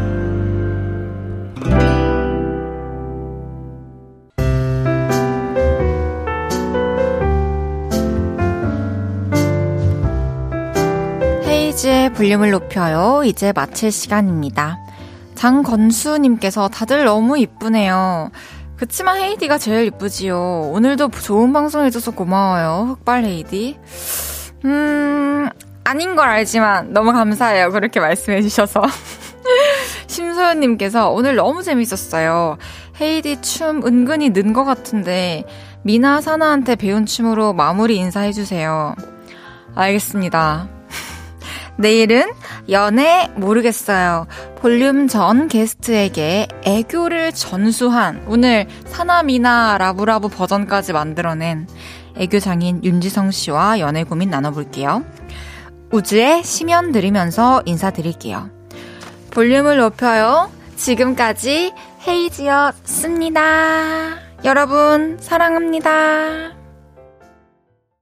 헤이즈의 볼륨을 높여요. 이제 마칠 시간입니다. 장건수님께서 다들 너무 이쁘네요. 그치만 헤이디가 제일 이쁘지요. 오늘도 좋은 방송 해줘서 고마워요. 흑발 헤이디. 음, 아닌 걸 알지만 너무 감사해요. 그렇게 말씀해주셔서. [LAUGHS] 심소연님께서 오늘 너무 재밌었어요. 헤이디 춤 은근히 는 것 같은데, 미나 사나한테 배운 춤으로 마무리 인사해주세요. 알겠습니다. 내일은 연애 모르겠어요. 볼륨 전 게스트에게 애교를 전수한 오늘 사나미나 love love 버전까지 만들어낸 애교 장인 윤지성 씨와 연애 고민 나눠볼게요. 우주의 심연 들으면서 인사드릴게요. 볼륨을 높여요. 지금까지 헤이즈였습니다. 여러분, 사랑합니다.